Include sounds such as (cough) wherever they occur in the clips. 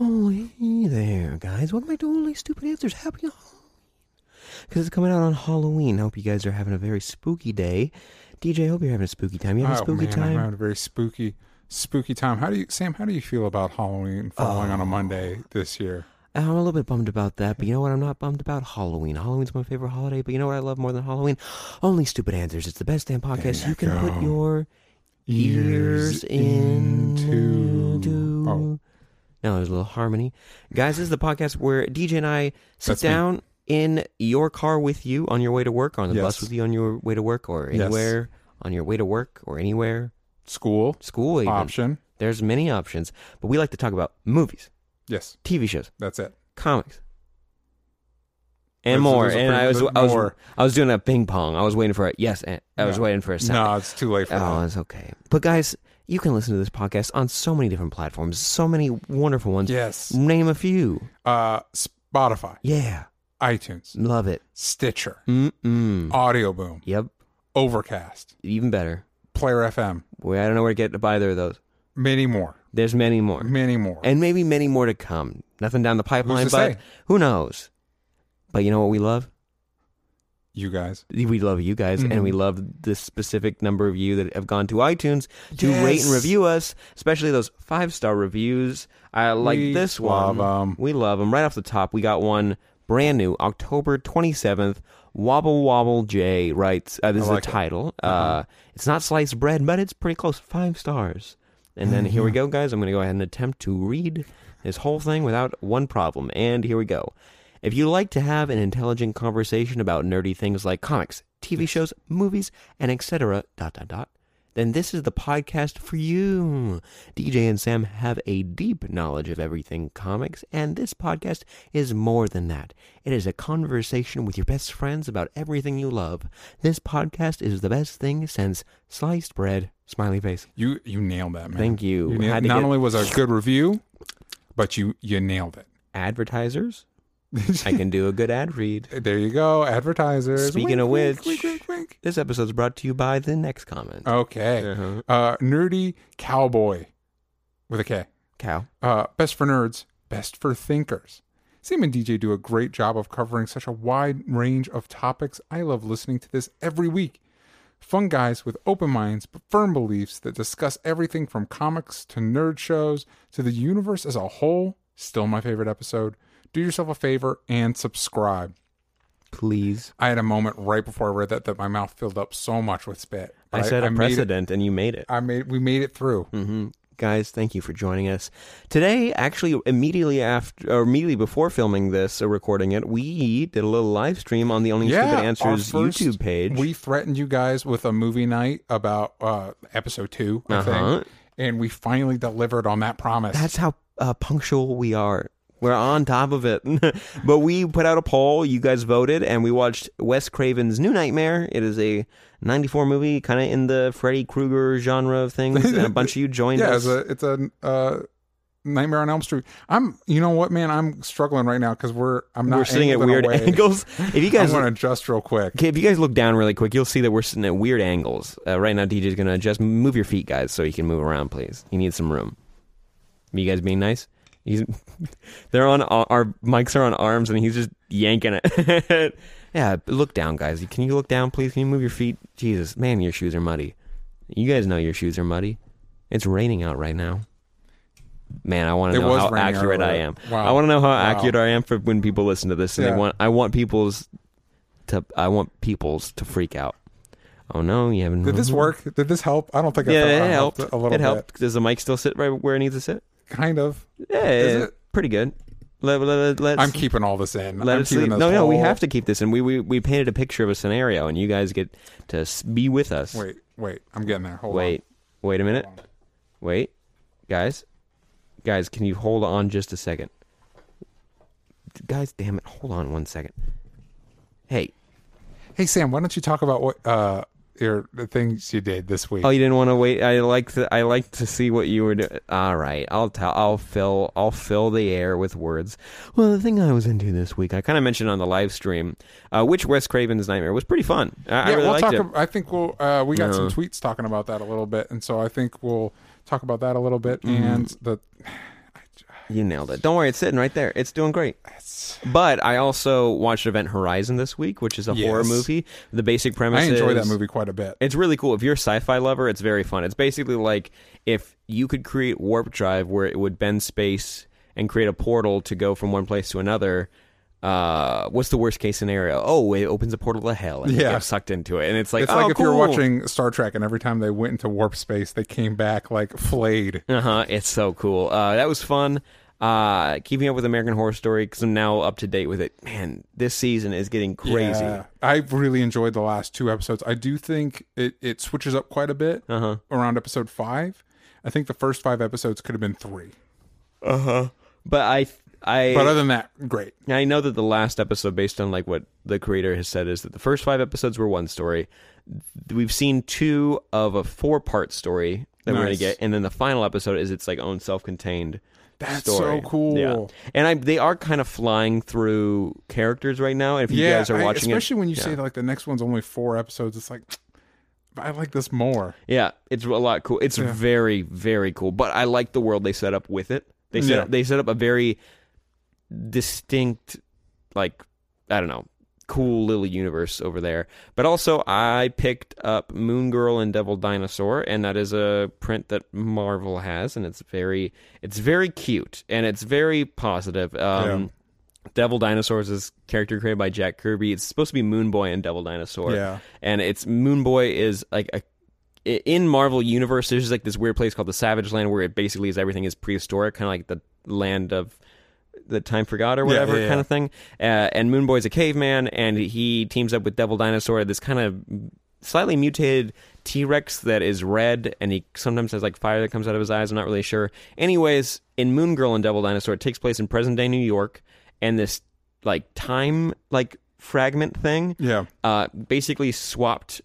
Oh, hey there, guys. What am I doing? Like stupid answers. Happy Halloween. Because it's coming out on Halloween. I hope you guys are having a very spooky day. DJ, I hope you're having a spooky time. You having a oh spooky man, time? I'm having a very spooky, spooky time. How do you, Sam? How do you feel about Halloween falling on a oh. Monday this year? I'm a little bit bummed about that, but you know what? I'm not bummed about Halloween. Halloween's my favorite holiday, but you know what I love more than Halloween? Only stupid answers. It's the best damn podcast. you You, can put your ears into. into- Oh. No, there's a little harmony. Guys, this is the podcast where DJ and I sit That's me. down in your car with you on your way to work, or on the bus with you on your way to work, or Yes. anywhere on your way to work, or anywhere. School School, even. option. There's many options, but we like to talk about movies, Yes, TV shows, that's it. comics, and There's- more. there's a And pretty- I was, there's I was, more. I was doing a ping pong. I was waiting for it. Yes, and I was waiting for a second. No, it's too late for Oh, that. it's okay. But guys, you can listen to this podcast on so many different platforms. So many wonderful ones. Yes. Name a few. Uh, Spotify, Yeah, iTunes, love it. Stitcher, Mm-mm. Audio Boom, Yep, Overcast, even better. Player FM, Boy, I don't know where to get to either of those. many more, There's many more, many more. and maybe many more to come. Nothing down the pipeline, to but say? who knows? But you know what we love? You guys, We love you guys, and Mhm. we love this specific number of you that have gone to iTunes to rate and review us, especially those five star reviews. I like We this love one. 'em. We love them. Right off the top, we got one brand new, October 27th. Wobble Wobble J writes, uh, this is the title. Uh, Uh-huh. it's not sliced bread, but it's pretty close. Five stars. And then here we go, guys. I'm going to go ahead and attempt to read this whole thing without one problem. And here we go. If you like to have an intelligent conversation about nerdy things like comics, TV shows, movies, and etc., dot dot dot, then this is the podcast for you. DJ and Sam have a deep knowledge of everything comics, and this podcast is more than that. It is a conversation with your best friends about everything you love. This podcast is the best thing since sliced bread. Smiley face. you you nailed that, man. Thank you. nailed- Had not get- only was it a good review, but you you nailed it. Advertisers. I can do a good ad read. (laughs) There you go, advertisers. Speaking of which, wink, wink, wink. this episode's brought to you by the next comment. okay, Uh-huh. uh, nerdy cowboy with a K. Cow. Uh, best for nerds, best for thinkers. Sam and DJ do a great job of covering such a wide range of topics. I love listening to this every week. Fun guys with open minds but firm beliefs that discuss everything from comics to nerd shows to the universe as a whole. Still my favorite episode. Do yourself a favor and subscribe. Please. I had a moment right before I read that that my mouth filled up so much with spit. I But set a it- precedent and you made it. I made we made it through. hmm Guys, thank you for joining us today. Actually, immediately after, or immediately before filming this or recording it, we did a little live stream on the Only Stupid Answers first- YouTube page. We threatened you guys with a movie night about uh, episode two, I Uh-huh. think, and we finally delivered on that promise. That's how uh, punctual we are. We're on top of it. (laughs) but we put out a poll. You guys voted, and we watched Wes Craven's New Nightmare. It is a 94 movie, kind of in the Freddy Krueger genre of things. And a bunch of you joined yeah, us. it's a it's a uh, Nightmare on Elm Street. I'm, you know what, man, I'm struggling right now because we're I'm not We're sitting at angled in a weird angles. If you (laughs) guys want to adjust real quick. Okay, if you guys look down really quick, you'll see that we're sitting at weird angles. Uh, right now, DJ's gonna just move your feet, guys, so you can move around, please. You need some room. Are You guys being nice? He's, (laughs) they're on uh, our mics are on arms, and he's just yanking it. (laughs) yeah, look down, guys. Can you look down, please? Can you move your feet? Jesus, man, your shoes are muddy. You guys know your shoes are muddy. It's raining out right now. Man, I want to know how accurate I am. Wow. I want to know how Wow. accurate I am for when people listen to this, and Yeah. they want. I want people's to. I want people's to freak out. Oh no, you haven't. Did this work? Did this help? I don't think Yeah, I it I helped. a little it bit. helped. Does the mic still sit right where it needs to sit? Kind of. Yeah, pretty good. Let, let, let, I'm keeping all this in. let I'm us keeping leave- this No, no, we have to keep this in. We, we we painted a picture of a scenario, and you guys get to be with us. Wait, wait. I'm getting there. Hold wait, wait a minute. Wait, guys, guys, can you hold on just a second? Guys, damn it, hold on one second. Hey, Hey Sam, why don't you talk about what uh your the things you did this week? oh, you didn't want to wait. I like to. I like to see what you were doing. All right, I'll tell. I'll fill. I'll fill the air with words. Well, the thing I was into this week, I kind of mentioned on the live stream, uh, which Wes Craven's Nightmare was pretty fun. I, I yeah, really we'll liked talk. it. ab- I think we'll. Uh, we got some tweets talking about that a little bit, and so I think we'll talk about that a little bit. Mm-hmm. And the You nailed it. Don't worry, it's sitting right there. It's doing great. But I also watched Event Horizon this week, which is a horror movie. The basic premise I enjoy that is- movie quite a bit. It's really cool. If you're a sci-fi lover, it's very fun. It's basically like if you could create warp drive where it would bend space and create a portal to go from one place to another. Uh, what's the worst case scenario? Oh, it opens a portal to hell and you Yeah. get sucked into it, and it's like it's oh, like if you're watching Star Trek, and every time they went into warp space, they came back like flayed. Uh huh. It's so cool. Uh, that was fun. Uh, keeping up with American Horror Story because I'm now up to date with it. Man, this season is getting crazy. Yeah. I've really enjoyed the last two episodes. I do think it, it switches up quite a bit Uh huh. around episode five. I think the first five episodes could have been three. Uh huh. But I, I, But other than that, great. I know that the last episode, based on like what the creator has said, is that the first five episodes were one story. We've seen two of a four-part story that we're gonna get, and then the final episode is its like own self-contained. That's story. so cool. Yeah, and I they are kind of flying through characters right now. If you yeah, guys are I- watching especially it, when you yeah. say like the next one's only four episodes, it's like (tsk) I like this more. Yeah, it's a lot cool. It's Yeah. very very cool. But I like the world they set up with it. They set up, they set up a very distinct, like I don't know, cool little universe over there. But also, I picked up Moon Girl and Devil Dinosaur, and that is a print that Marvel has, and it's very it's very cute and it's very positive. Um, Devil Dinosaur is character created by Jack Kirby. It's supposed to be Moon Boy and Devil Dinosaur Yeah. and it's Moon Boy is like a in Marvel universe. There's like this weird place called the Savage Land where it basically is everything is prehistoric, kind of like the land of the time forgot or Yeah, whatever yeah, kind of thing. Uh, and Moon Boy's a caveman, and he teams up with Devil Dinosaur, this kind of slightly mutated T Rex that is red, and he sometimes has like fire that comes out of his eyes. I'm not really sure. Anyways, in Moon Girl and Devil Dinosaur, it takes place in present day New York, and this like time like fragment thing Yeah. uh, basically swapped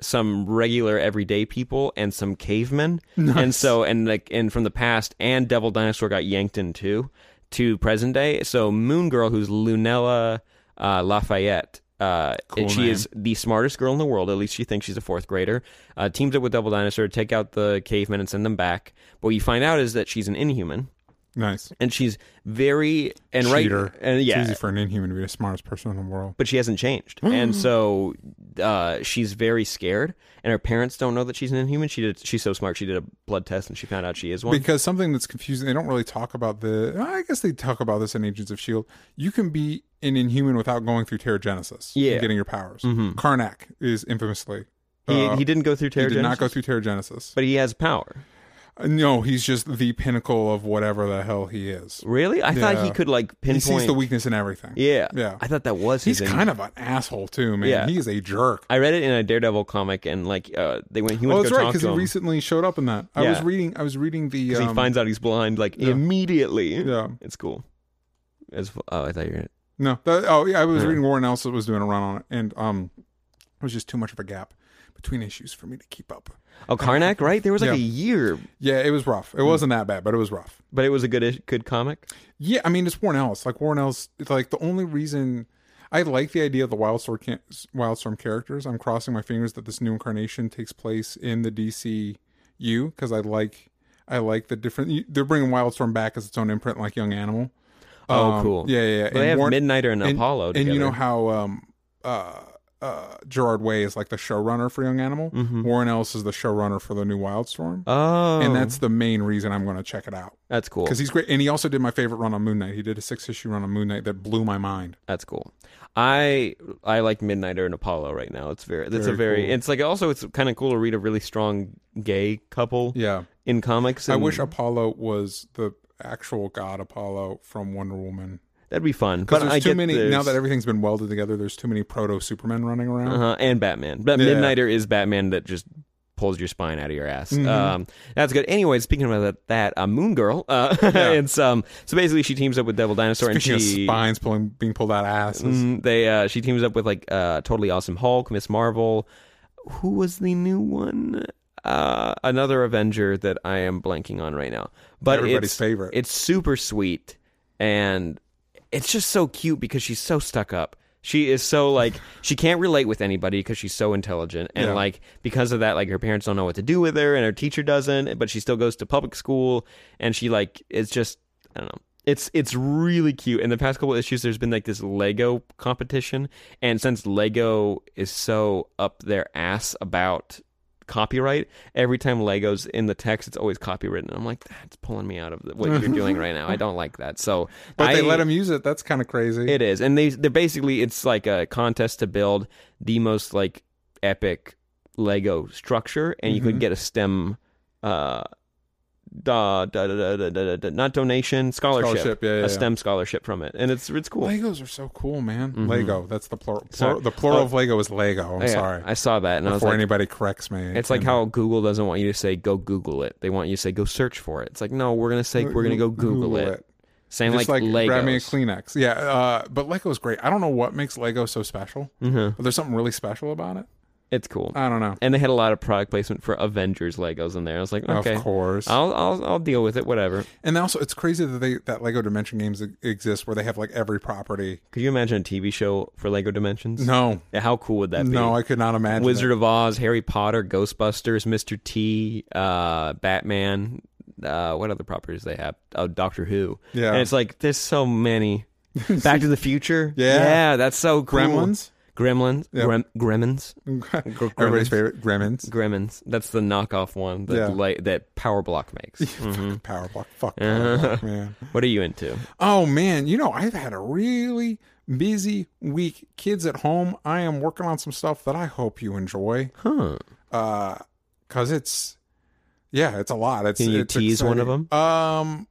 some regular everyday people and some cavemen, (laughs) and so and like and from the past and Devil Dinosaur got yanked in too to present day. So Moon Girl, who's Lunella uh, Lafayette. Uh, Cool and she name. is the smartest girl in the world. At least she thinks she's a fourth grader. Uh, teams up with Devil Dinosaur to take out the cavemen and send them back. But what you find out is that she's an Inhuman, Nice. and she's very and Cheater. right and yeah, It's easy for an inhuman to be the smartest person in the world. but she hasn't changed, and (gasps) so uh, she's very scared. And her parents don't know that she's an inhuman. She did. She's so smart. She did a blood test, and she found out she is one. Because something that's confusing, they don't really talk about the. I guess they talk about this in Agents of Shield. You can be an Inhuman without going through Terrigenesis. Yeah. and getting your powers. Mhm. Karnak is infamously. he, uh, he didn't go through he Terrigenesis, did not go through Terrigenesis. but he has power. No, he's just the pinnacle of whatever the hell he is. Really? I thought he could like He pinpoint. sees the weakness in everything. yeah, Yeah. I thought that was He's kind of an asshole too, man. Yeah. He is a jerk. I read it in a Daredevil comic, and like uh, they went. He went Oh, to that's right, because he him recently showed up in that. I Yeah. was reading. I was reading the. Um, he finds out he's blind like yeah. immediately. Yeah. it's cool. As oh, I thought you were. Gonna, No. That, oh, yeah. I was Yeah. reading Warren Ellis was doing a run on it, and um, it was just too much of a gap between issues for me to keep up. Oh, Karnak, right? There was like Yeah. a year, Yeah, it was rough. It wasn't that bad, but it was rough. but it was a good good comic. Yeah, I mean, it's Warren Ellis. Like Warren Ellis, it's like the only reason I like the idea of the Wildstorm ca- Wildstorm characters. I'm crossing my fingers that this new incarnation takes place in the DCU because I like I like the different. They're bringing Wildstorm back as its own imprint, like Young Animal. Oh, Um, cool. Yeah, yeah. yeah. Well, they have Warren- Midnighter and, and- Apollo. and you know how um uh uh Gerard Way is like the showrunner for Young Animal. Mhm. Warren Ellis is the showrunner for the new Wildstorm. Oh, And that's the main reason I'm going to check it out that's cool. because he's great. And he also did my favorite run on Moon Knight. He did a six issue run on Moon Knight that blew my mind. That's cool. I I like Midnighter and Apollo right now. It's very that's a Very very cool. it's like also it's kind of cool to read a really strong gay couple Yeah, in comics. I wish Apollo was the actual god Apollo from Wonder Woman. That'd be fun. Because But there's I too get many now that everything's been welded together. There's too many proto Supermen running around. Uh-huh, and Batman. But Yeah. Midnighter is Batman that just pulls your spine out of your ass. Mhm. Um, that's good. Anyway, speaking about that, that uh, Moon Girl, uh, (laughs) Yeah. it's um, so basically she teams up with Devil Dinosaur Speaking and she spines pulling, being pulled out of asses. Mm, they uh, she teams up with like uh, totally awesome Hulk, Miss Marvel. Who was the new one? Uh, another Avenger that I am blanking on right now. But Everybody's it's, favorite. It's super sweet and it's just so cute because she's so stuck up. She is so like (laughs) she can't relate with anybody because she's so intelligent and Yeah. like because of that like her parents don't know what to do with her and her teacher doesn't but she still goes to public school and she like it's just I don't know it's it's really cute. In the past couple issues, there's been like this Lego competition, and since Lego is so up their ass about copyright, every time Lego's in the text, it's always copywritten. I'm like, that's pulling me out of what you're (laughs) doing right now. I don't like that. So, but they let them use it. That's kind of crazy. It is, and they they're basically it's like a contest to build the most like epic Lego structure, and you Mm-hmm. could get a STEM. Uh, da, da, da, da, da, da, not donation scholarship, Scholarship, yeah, yeah, a yeah. STEM scholarship from it, and it's it's cool. Legos are so cool, man. Lego. That's the plural. Plural the plural Oh. of Lego is Lego. I'm Yeah, sorry. I saw that, and I was Before like, anybody corrects me, it's like how Google doesn't want you to say go Google it; they want you to say go search for it. It's like no, we're gonna say we're gonna go Google, it. Same Just like, like, Legos. grab me a Kleenex. Yeah, uh, but Lego's great. I don't know what makes Lego so special, Mhm. but there's something really special about it. It's cool, I don't know. and they had a lot of product placement for Avengers Legos in there. I was like, okay, Of course. I'll I'll I'll deal with it. Whatever. and also, it's crazy that they that Lego Dimension games exist where they have like every property. Could you imagine a TV show for Lego Dimensions? No, Yeah, how cool would that be? no, I could not imagine. Wizard it. of Oz, Harry Potter, Ghostbusters, Mr. T, uh, Batman. Uh, what other properties they have? Oh, Doctor Who. Yeah. and it's like there's so many. (laughs) Back to the Future. Yeah. yeah, that's so cool. Gremlins. Gremlins, Yep. Grem- (laughs) Gremlins, Everybody's favorite Gremlins. Gremlins. That's the knockoff one that Yeah. that Power Block makes. (laughs) Mhm. Power block. Fuck (laughs) power block, man. What are you into? Oh man, you know I've had a really busy week. Kids at home. I am working on some stuff that I hope you enjoy. Huh? Uh, cause it's yeah, it's a lot. It's Can you it's tease one of them? Um,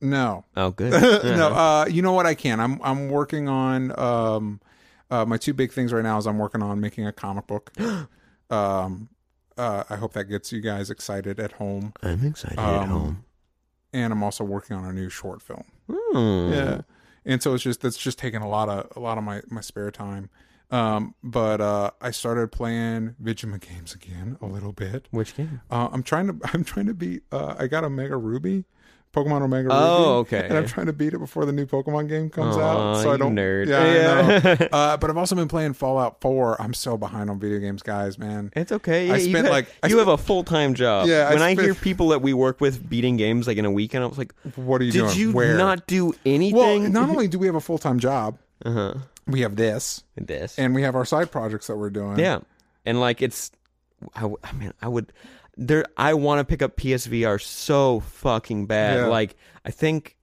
no, Oh, good. no. Uh, you know what? I can. I'm I'm working on um, uh, my two big things right now is I'm working on making a comic book. (gasps) um, uh, I hope that gets you guys excited at home. I'm excited Um, at home. And I'm also working on a new short film. Hmm. Yeah. And so it's just that's just taking a lot of a lot of my my spare time. Um, but uh, I started playing Vigima games again a little bit. Which game? Uh, I'm trying to (laughs) I'm trying to beat. Uh, I got Omega Ruby, Pokemon Omega Ruby. Oh, okay. And I'm trying to beat it before the new Pokemon game comes Aw, out. So I don't nerd. Yeah, Yeah. I (laughs) uh, but I've also been playing Fallout 4. I'm so behind on video games, guys. Man. It's okay. I Yeah, you spent, ha- like- I you have a full time job. Yeah, When I, spent- hear people that we work with beating games like in a weekend, I was like, What are you "Did doing? Did you Where? not do anything? Well, anything?" not (laughs) only do we have a full time job, uh huh. we have this, and This. and we have our side projects that we're doing. yeah, and like it's, I, I mean, I would, there. I want to pick up PSVR so fucking bad. Yeah. Like I think,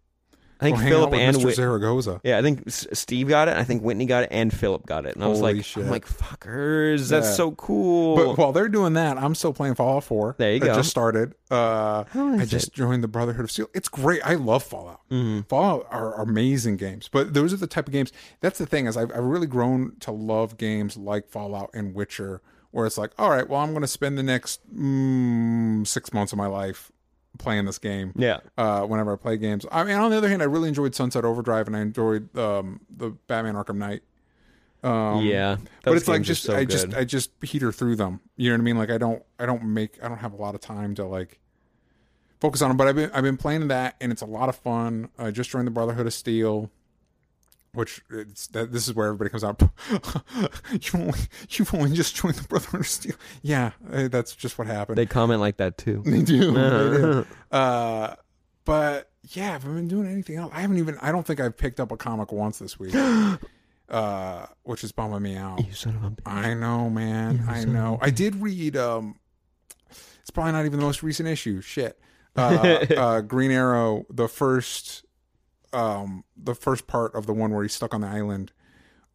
I think hang Philip and Mr. Whit- Zaragoza. yeah, I think S- Steve got it. I think Whitney got it, and Philip got it. And I was Holy like, shit. I'm like, fuckers, that's Yeah. so cool. But while they're doing that, I'm still playing Fallout 4. There you go. I just started. Uh, I just joined the Brotherhood of Steel. It's great. I love Fallout. Fallout are, are amazing games. But those are the type of games. That's the thing is I've, I've really grown to love games like Fallout and Witcher, where it's like, all right, well, I'm going to spend the next mm, six months of my life playing this game. yeah, Uh, whenever I play games. I mean, on the other hand, I really enjoyed Sunset Overdrive and I enjoyed um, the Batman Arkham Knight. Um, yeah. but it's like just so I just. I just peter through them. You know what I mean? Like I don't I don't make I don't have a lot of time to like focus on them. But I've been I've been playing that and it's a lot of fun. I just joined the Brotherhood of Steel, which it's that this is where everybody comes out. (laughs) you only you've only just joined the Brotherhood of Steel. Yeah, uh, that's just what happened. they comment like that too. They do. (laughs) they do. Uh, but yeah, if I've been doing anything else, I haven't even. I don't think I've picked up a comic once this week, (gasps) uh, which is bumming me out. You son of a bitch. I know, man. I know. I did read. Um, it's probably not even the most recent issue. Shit. Uh, (laughs) uh, Green Arrow, the first, um, the first part of the one where he's stuck on the island,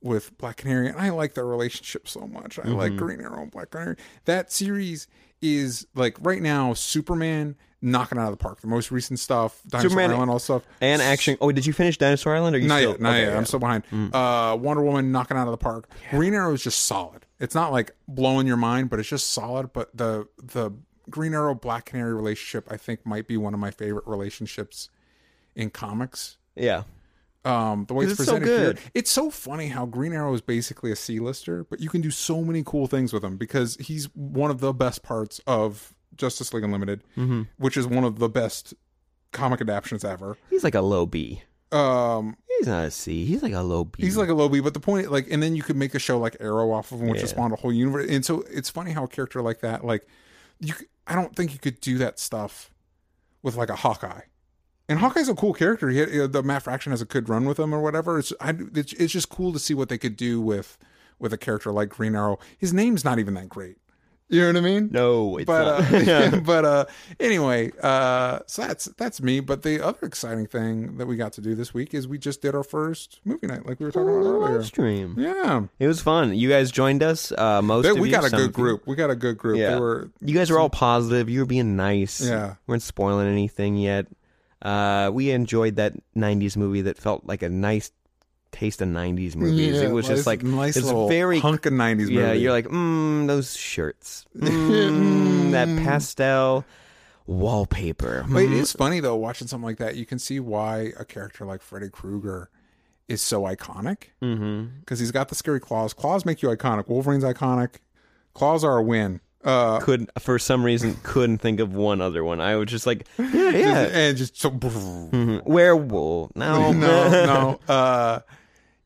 with Black Canary, and I like their relationship so much. I Mm-hmm. like Green Arrow and Black Canary. That series is like right now Superman knocking out of the park. The most recent stuff, Dinosaur Superman Island, all stuff, And action. Oh, did you finish Dinosaur Island? Or you not still? yet, not okay, yet. yeah. Mm. I'm still behind. Uh, Wonder Woman knocking out of the park. Green Arrow is just solid. It's not like blowing your mind, but it's just solid. But the the Green Arrow Black Canary relationship, I think, might be one of my favorite relationships in comics. Yeah. Um, the way it's it's so presented here, it's so funny how Green Arrow is basically a C-lister, but you can do so many cool things with him because he's one of the best parts of Justice League Unlimited, Mm-hmm. which is one of the best comic adaptations ever. He's like a low B. Um, He's not a C. He's like a low B. He's like a low B, but the point, like, and then you could make a show like Arrow off of him, which Yeah. spawned a whole universe. And so it's funny how a character like that, like, you, I don't think you could do that stuff with like a Hawkeye. And Hawkeye's a cool character. He had, the Matt Fraction has a good run with him or whatever. It's, I, it's it's just cool to see what they could do with with a character like Green Arrow. His name's not even that great. You know what I mean? no, it's but not. uh, (laughs) (laughs) but uh anyway uh so that's that's me but the other exciting thing that we got to do this week is we just did our first movie night like we were talking about earlier stream. yeah It was fun. You guys joined us. Uh, most They- of we got a good you. group we got a good group Yeah. they were You guys were all positive. You were being nice. Yeah. We weren't spoiling anything yet. Uh, we enjoyed that '90s movie that felt like a nice taste of '90s movies. Yeah, it was nice- just like nice it's very hunk of 90s Yeah, you're like, mmm, those shirts, (laughs) mm, that pastel wallpaper. But it Mm. is funny though watching something like that you can see why a character like Freddy Krueger is so iconic. Because he's got the scary claws. Claws make you iconic. Wolverine's iconic. Claws are a win uh Could for some reason couldn't think of one other one. I was just like, yeah, (laughs) yeah, and just so Mhm. werewolf. No, no, no. (laughs) Uh,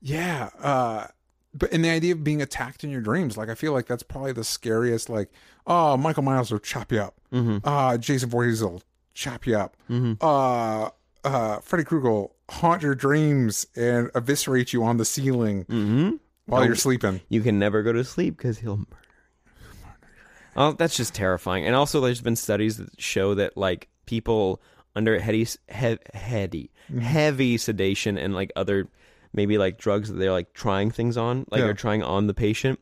yeah. Uh, but and the idea of being attacked in your dreams, like I feel like that's probably the scariest. Like, oh, Michael Myers will chop you up. Mm-hmm. Uh, Jason Voorhees will chop you up. Uh, uh, Freddy Krueger will haunt your dreams and eviscerate you on the ceiling hmm while Don't- you're sleeping. You can never go to sleep because he'll murder. Oh, that's just terrifying. And also, there's been studies that show that like people under heady, he, heady, Mm-hmm. heavy sedation and like other maybe like drugs that they're like trying things on, like Yeah. they're trying on the patient.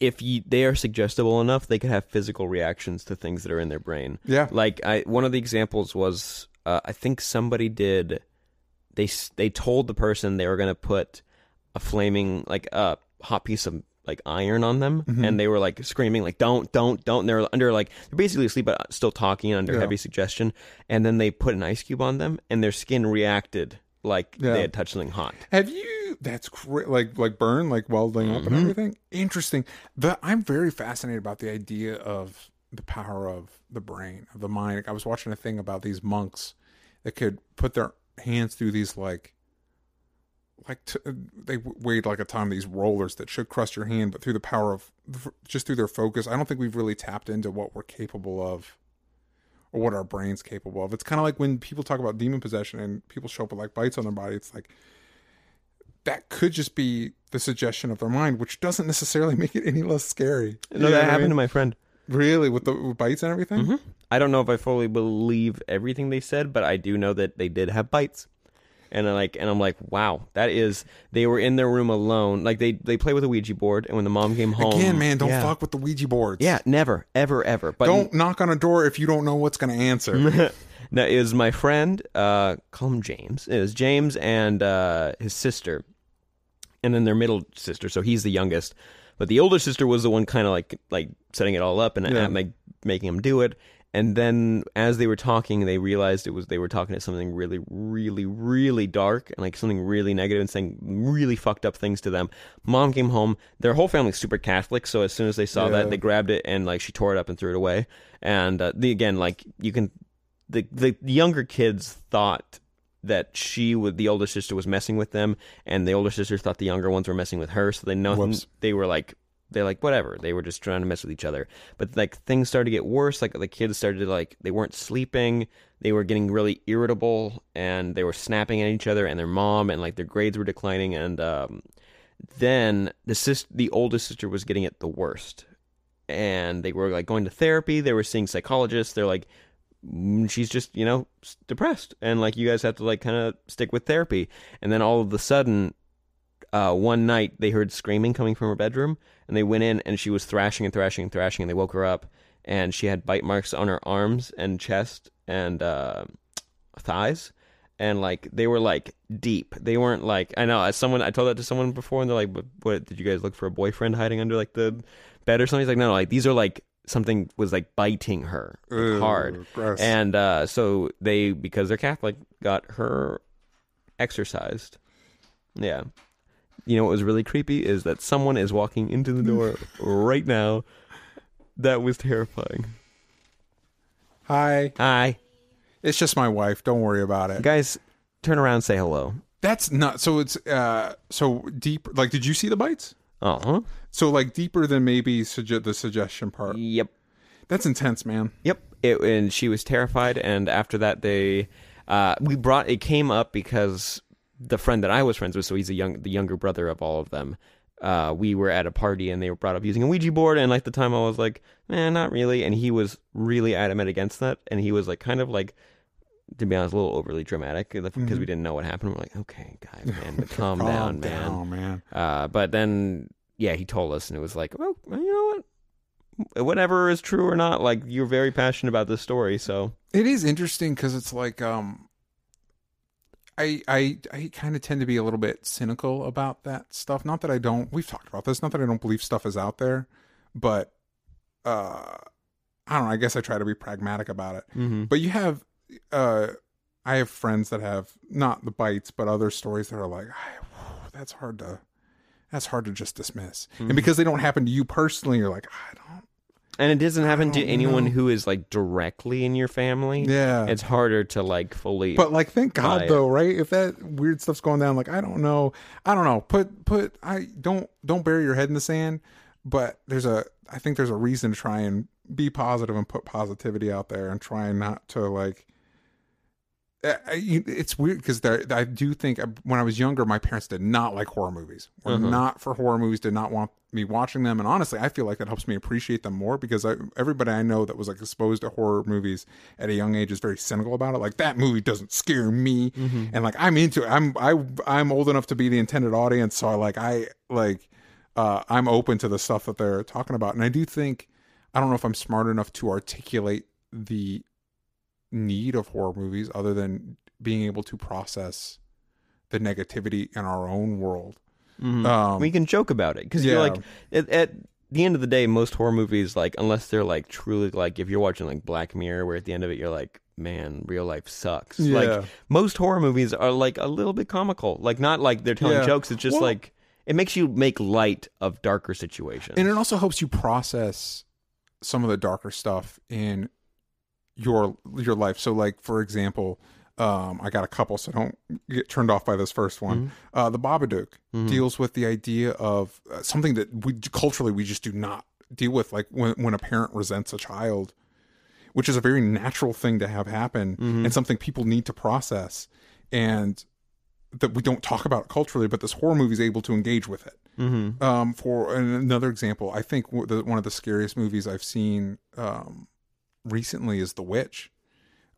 If you, they are suggestible enough, they could have physical reactions to things that are in their brain. Yeah. Like I, one of the examples was, uh, I think somebody did. They s- they told the person they were going to put a flaming like a hot piece of like iron on them, Mm-hmm. and they were like screaming like don't don't don't. And they're under like they're basically asleep but still talking under Yeah. heavy suggestion, and then they put an ice cube on them, and their skin reacted like Yeah. they had touched something hot. Have you? That's cra- like like burn, like welding up Mm-hmm. and everything. Interesting. The I'm very fascinated about the idea of the power of the brain of the mind. I was watching a thing about these monks that could put their hands through these like like t- uh, they weighed like a ton of these rollers that should crush your hand, but through the power of just through their focus. I don't think we've really tapped into what we're capable of or what our brain's capable of. It's kind of like when people talk about demon possession and people show up with like bites on their body. It's like that could just be the suggestion of their mind, which doesn't necessarily (laughs) make it any less scary. No, that happened to my friend. really with the with bites and everything. Mm-hmm. I don't know if I fully believe everything they said, but I do know that they did have bites. And I like, and I'm like, wow, that is. They were in their room alone. Like they they play with a Ouija board, and when the mom came home, Again, man, don't yeah. fuck with the Ouija boards. Yeah, never, ever, ever. But don't knock on a door if you don't know what's going to answer. no, it was my friend. Uh, call him James. It was James and uh, his sister, and then their middle sister. So he's the youngest, but the older sister was the one kind of like like setting it all up and Yeah. uh, like making him do it. And then as they were talking, they realized it was they were talking to something really, really, really dark and like something really negative and saying really fucked up things to them. Mom came home. Their whole family's super Catholic, so as soon as they saw Yeah. that, they grabbed it and like she tore it up and threw it away. And uh, the again, like you can the the younger kids thought that she would the older sister was messing with them and the older sister thought the younger ones were messing with her so they know they were like they're like whatever. They were just trying to mess with each other. But like things started to get worse. Like the kids started to like they weren't sleeping. They were getting really irritable and they were snapping at each other and their mom and like their grades were declining. And um then the sis the oldest sister was getting it the worst. And they were like going to therapy. They were seeing psychologists. They're like "Mm, she's just you know depressed. And like you guys have to like kind of stick with therapy. And then all of a sudden uh, one night they heard screaming coming from her bedroom, and they went in, and she was thrashing and thrashing and thrashing, and they woke her up, and she had bite marks on her arms and chest and uh, thighs, and like they were like deep. They weren't like I know as someone I told that to someone before, and they're like, "But what did you guys look for a boyfriend hiding under like the bed or something?" He's like, "No, no, like these are like." Something was like biting her like, Ugh, hard, gross. and uh, so they, because they're Catholic, got her exorcised. Yeah. You know what was really creepy is that someone is walking into the door (laughs) right now. That was terrifying. Hi. Hi. It's just my wife. Don't worry about it. Guys, turn around say hello. That's not so it's uh so deep like did you see the bites? Uh huh. So like deeper than maybe sugge- the suggestion part. Yep. That's intense, man. Yep. It, and she was terrified. And after that, they, uh, we brought, it came up because the friend that I was friends with, so he's a young, the younger brother of all of them. Uh, we were at a party and they were brought up using a Ouija board. And like the time I was like, man, not really. And he was really adamant against that. And he was like, kind of like, to be honest, a little overly dramatic because we didn't know what happened. We're like, okay, guys, (laughs) man, but calm, down, man. down, man. Uh, but then, yeah, he told us, and it was like, well, you know what? Whatever is true or not, like you're very passionate about this story, so It is interesting because it's like um, I I I kind of tend to be a little bit cynical about that stuff. Not that I don't. We've talked about this. Not that I don't believe stuff is out there, but uh, I don't know. I guess I try to be pragmatic about it. mm-hmm. But you have uh, I have friends that have not the bites, but other stories that are like, that's hard to. That's hard to just dismiss, and because they don't happen to you personally, you're like, I don't. And it doesn't happen to oh, anyone know. who is like directly in your family. Yeah, it's harder to like fully. But like, thank God it. though, right? If that weird stuff's going down, like I don't know, I don't know. Put put I don't don't bury your head in the sand. But there's a I think there's a reason to try and be positive and put positivity out there and try not to like. I- you- It's weird because I do think uh, when I was younger, my parents did not like horror movies. Were not for horror movies. Did not want me watching them. And honestly, I feel like that helps me appreciate them more because I, everybody I know that was like exposed to horror movies at a young age is very cynical about it. Like that movie doesn't scare me, and like I'm into it. I'm I I'm old enough to be the intended audience, so I like I like uh, I'm open to the stuff that they're talking about. And I do think I don't know if I'm smart enough to articulate the need of horror movies other than being able to process the negativity in our own world. Mhm. Um, we can joke about it because yeah. you're like at, at the end of the day, most horror movies, like unless they're like truly like if you're watching like Black Mirror, where at the end of it you're like, man, real life sucks. Yeah. Like most horror movies are like a little bit comical, like not like they're telling Yeah. jokes. It's just Well- like it makes you make light of darker situations. and it also helps you process some of the darker stuff in your your life. So, like for example, um, I got a couple, so don't get turned off by this first one. Uh, the Babadook deals with the idea of uh, something that we culturally we just do not deal with, like when when a parent resents a child, which is a very natural thing to have happen and something people need to process, and that we don't talk about culturally, but this horror movie is able to engage with it. mm-hmm. Um, for another example, I think w- the, one of the scariest movies I've seen um, recently is The Witch.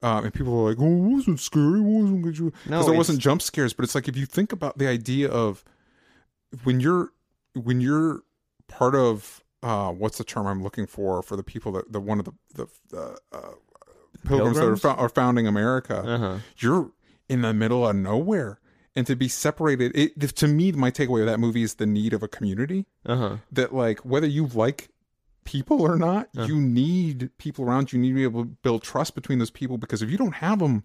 Um, and people are like, "Oh, it wasn't scary. Wasn't because No, there wasn't jump scares." But it's like if you think about the idea of when you're when you're part of uh, what's the term I'm looking for for the people that the one of the the, the uh, pilgrims, Pilgrims? that are, fo- are founding America Uh-huh. you're in the middle of nowhere and to be separated it to me my takeaway of that movie is the need of a community Uh-huh. that like whether you like people or not you need people around you you need to be able to build trust between those people because if you don't have them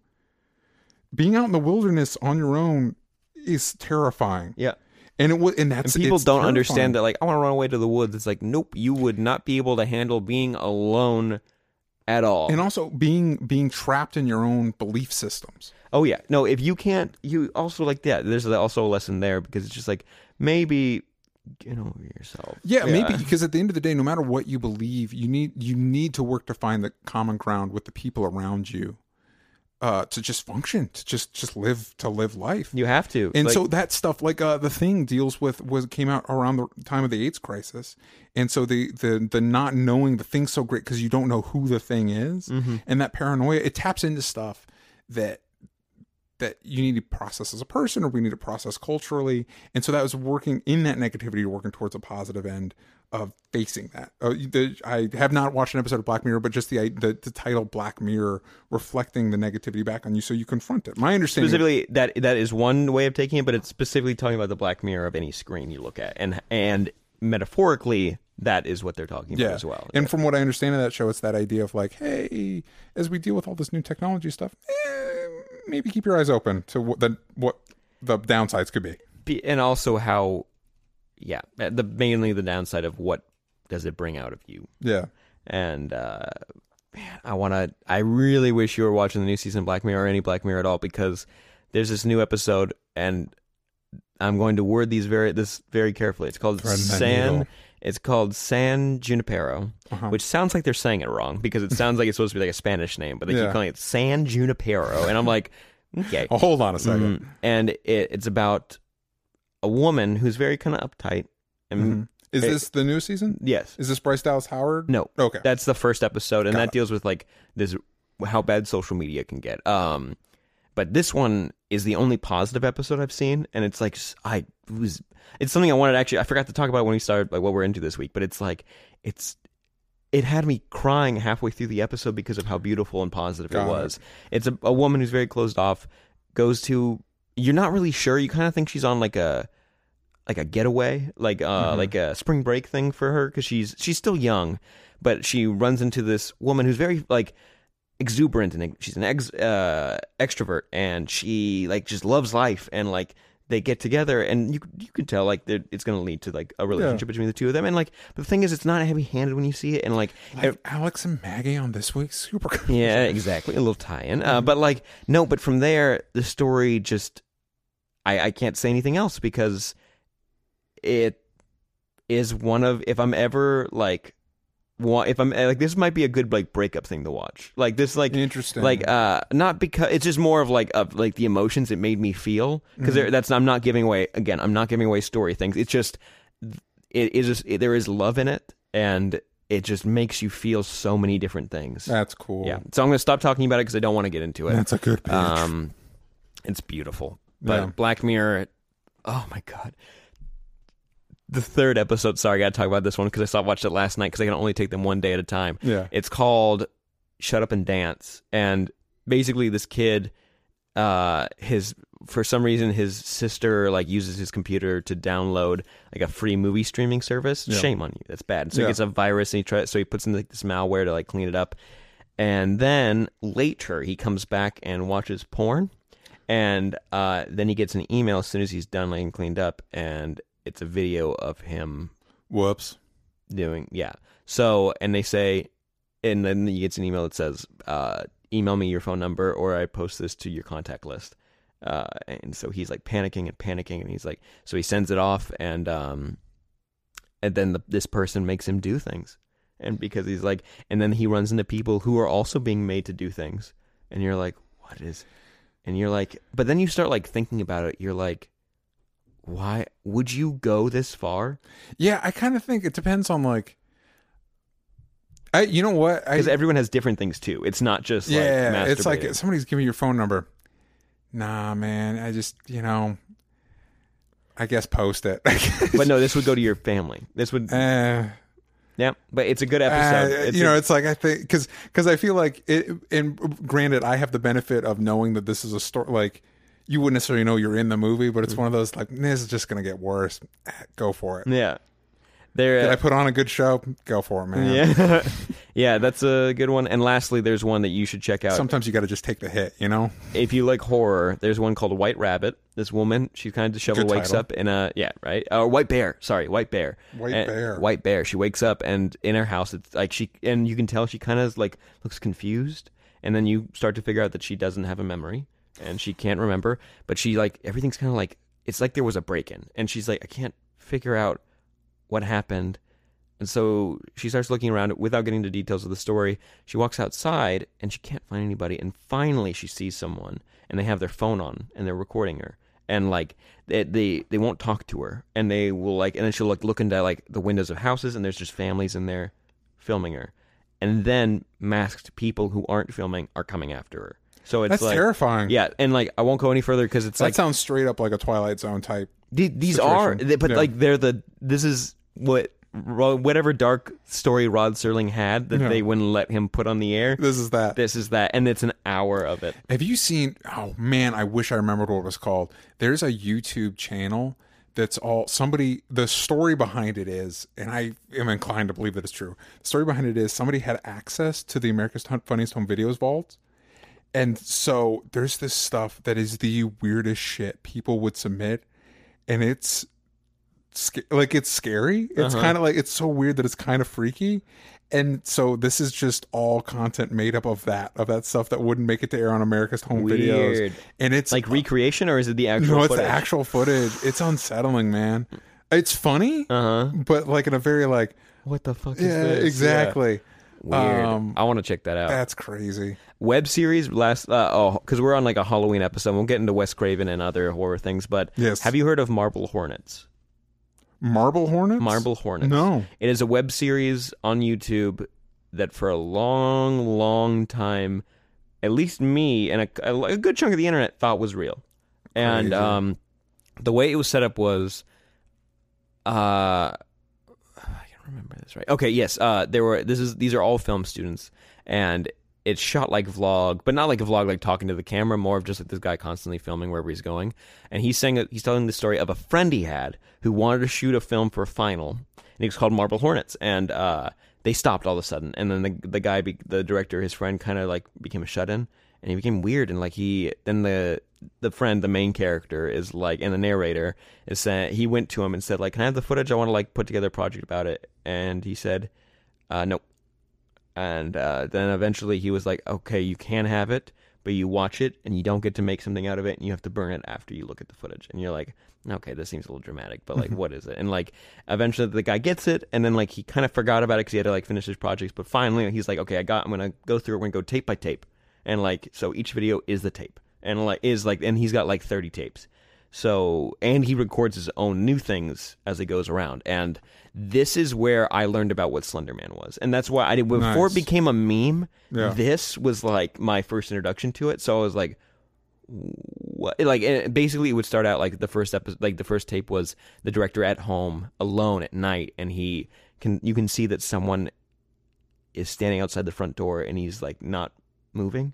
being out in the wilderness on your own is terrifying Yeah. and it was and that's And people don't terrifying. understand that like I want to run away to the woods. It's like nope, you would not be able to handle being alone at all. and also being being trapped in your own belief systems Oh yeah, no. If you can't, you also like that. There's also a lesson there because it's just like maybe get over yourself. Yeah, maybe because at the end of the day, no matter what you believe, you need you need to work to find the common ground with the people around you, uh, to just function, to just just live to live life. you have to. And Like, so that stuff, like uh, the thing, deals with was came out around the time of the AIDS crisis, and so the the the not knowing the thing's so great because you don't know who the thing is, Mm-hmm. and that paranoia it taps into stuff that that you need to process as a person or we need to process culturally. And so that was working in that negativity, working towards a positive end of facing that. Uh, the, I have not watched an episode of Black Mirror, but just the, the the title Black Mirror reflecting the negativity back on you, so you confront it. My understanding, specifically that that is one way of taking it, but it's specifically talking about the black mirror of any screen you look at, and and metaphorically that is what they're talking about as well. And from what I understand of that show, it's that idea of like, hey, as we deal with all this new technology stuff, eh, maybe keep your eyes open to what the what the downsides could be. Be- and also how, yeah, the mainly the downside of what does it bring out of you. Yeah. And uh, man, I want to. I really wish you were watching the new season of Black Mirror or any Black Mirror at all because there's this new episode, and I'm going to word these very this very carefully. It's called San. It's called San Junipero, Uh-huh. which sounds like they're saying it wrong because it sounds like it's supposed to be like a Spanish name, but they Yeah. keep calling it San Junipero, and I'm like, okay. Oh, (laughs) hold on a 2nd Mhm. And it, it's about a woman who's very kind of uptight. And Mm-hmm. Is it- this the new season? yes, Is this Bryce Dallas Howard? no, Okay. that's the first episode, and Got that it. deals with like this how bad social media can get. Um, but this one is the only positive episode I've seen, and it's like I was. It's something I wanted actually. I forgot to talk about when we started, like what we're into this week. But it's like it's. It had me crying halfway through the episode because of how beautiful and positive Got it it. was. It's a, a woman who's very closed off, goes to. You're not really sure. You kind of think she's on like a like a getaway, like uh, like a spring break thing for her because she's she's still young, but she runs into this woman who's very like exuberant and she's an ex uh, extrovert and she like just loves life and like they get together and you you can tell like it's going to lead to like a relationship between the two of them and like the thing is it's not heavy handed when you see it and like like Alex and Maggie on this week's Super. Cool. yeah, exactly. A little tie-in, Mm-hmm. uh, but like no. But from there, the story just I I can't say anything else because it is one of if I'm ever like if I'm like this might be a good like breakup thing to watch. Like this like Interesting. like uh not because it's just more of like of like the emotions it made me feel because Mm-hmm. that's I'm not giving away again I'm not giving away story things. It's just it is just, there is love in it and it just makes you feel so many different things. That's cool. Yeah. So I'm going to stop talking about it because I don't want to get into it. That's a good pitch. Um, it's beautiful. But Yeah. Black Mirror, oh my god. The third episode. Sorry, I got to talk about this one because I saw watched it last night because I can only take them one day at a time. Yeah. It's called "Shut Up and Dance," and basically this kid, uh, his for some reason his sister like uses his computer to download like a free movie streaming service. Yeah. Shame on you. That's bad. So Yeah. he gets a virus and he tries. So he puts in like, this malware to like clean it up, and then later he comes back and watches porn, and uh, then he gets an email as soon as he's done like and cleaned up, and it's a video of him Whoops. doing yeah. So and they say and then he gets an email that says uh email me your phone number or i post this to your contact list. Uh and so he's like panicking and panicking and he's like so he sends it off and um and then the, this person makes him do things. And because he's like and then he runs into people who are also being made to do things. And you're like what is and you're like but then you start like thinking about it. You're like why would you go this far Yeah, I kind of think it depends on like. I you know what because everyone has different things too. It's not just yeah like it's like somebody's giving your phone number. Nah, man, I just you know. I guess post it. (laughs) but no, this would go to your family. This would Uh, yeah, but it's a good uh, episode. It's you know, a- it's like I think because because I feel like it. And granted, I have the benefit of knowing that this is a story. Like you wouldn't necessarily know you're in the movie, but it's mm. one of those like this is just gonna get worse. (sighs) Go for it. yeah, there. Did uh, I put on a good show? Go for it, man. yeah, (laughs) yeah, that's a good one. And lastly, there's one that you should check out Sometimes you got to just take the hit, you know. if you like horror. There's one called White Rabbit. This woman, she kind of disheveled Good wakes title. up in a yeah right or White Bear. Sorry, White Bear. White And- Bear. White Bear. She wakes up and in her house, it's like she and you can tell she kind of like looks confused, and then you start to figure out that she doesn't have a memory and she can't remember, but she like everything's kind of like it's like there was a break in, and she's like I can't figure out what happened. And so she starts looking around without getting into details of the story. She walks outside and she can't find anybody. And finally, she sees someone and they have their phone on and they're recording her. And like they they, they won't talk to her and they will like and then she'll like look into like the windows of houses and there's just families in there filming her. And then masked people who aren't filming are coming after her. So it's That's like terrifying. Yeah, and like I won't go any further because it's like that like sounds straight up like a Twilight Zone type. the- these are, situation. but Yeah. like they're the this is what Ro- whatever dark story Rod Serling had that they wouldn't let him put on the air. This is that. This is that, and it's an hour of it. Have you seen? Oh man, I wish I remembered what it was called. There's a YouTube channel that's all somebody. The story behind it is, and I am inclined to believe that it's true. The story behind it is somebody had access to the America's Hun- Funniest Home Videos vault, and so there's this stuff that is the weirdest shit people would submit, and it's like it's scary. It's kind of like it's so weird that it's kind of freaky. And so this is just all content made up of that, of that stuff that wouldn't make it to air on America's Home Videos. And it's Like recreation, or is it the actual? no, it's footage? the actual footage. It's unsettling, man. It's funny, Uh huh. but like in a very like What the fuck is yeah, exactly. Yeah. Weird. Um, I want to check that out. That's crazy. web series last uh, oh because we're on like a halloween episode we'll get into wes craven and other horror things but Yes. have you heard of marble hornets Marble Hornets. marble hornets No. it is a web series on youtube that for a long long time at least me and a, a good chunk of the internet thought was real and um the way it was set up was uh remember this right. Okay, yes. Uh, there were. This is. These are all film students, and it's shot like vlog, but not like a vlog, like talking to the camera. More of just like this guy constantly filming wherever he's going. And he's saying he's telling the story of a friend he had who wanted to shoot a film for a final, and it was called Marble Hornets, and uh, they stopped all of a sudden. And then the the guy, the director, his friend, kind of like became a shut in, and he became weird. And like he then the the friend, the main character, is like, and the narrator is saying he went to him and said like, "Can I have the footage? I want to like put together a project about it." And he said, uh, "Nope." And uh, then eventually he was like, "Okay, you can have it, but you watch it and you don't get to make something out of it, and you have to burn it after you look at the footage." And you're like, "Okay, this seems a little dramatic, but like, what is it?" And like, eventually the guy gets it, and then like he kind of forgot about it because he had to like finish his projects. But finally, he's like, "Okay, I got. I'm gonna go through it. We're gonna go tape by tape." And like, so each video is the tape, and like is like, and he's got like 30 tapes. So, and he records his own new things as he goes around. And this is where I learned about what Slenderman was. And that's why I did, before Nice. it became a meme, Yeah. this was like my first introduction to it. So I was like, what? Like, basically, it would start out like the first episode, like the first tape was the director at home alone at night. And he can, you can see that someone is standing outside the front door and he's like not moving.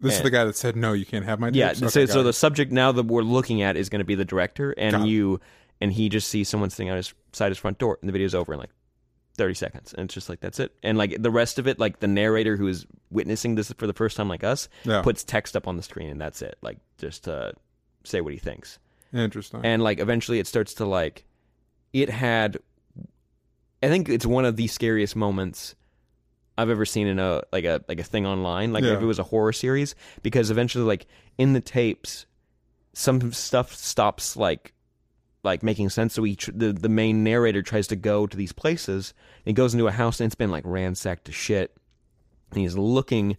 This is the guy that said no, you can't have my. Yeah, tapes? so, Okay, so got the subject now that we're looking at is going to be the director, and Got it. you, and he just sees someone sitting outside his front door, and the video's over in like thirty seconds, and it's just like that's it. And like the rest of it, like the narrator who is witnessing this for the first time, like us, Yeah. puts text up on the screen, and that's it. Like just to say what he thinks, Interesting. and like eventually it starts to like, it had, I think it's one of the scariest moments I've ever seen in a like a like a thing online, like Yeah. if it was a horror series, because eventually like in the tapes, some stuff stops like like making sense. So he tr- the the main narrator tries to go to these places. And he goes into a house and it's been like ransacked to shit. And he's looking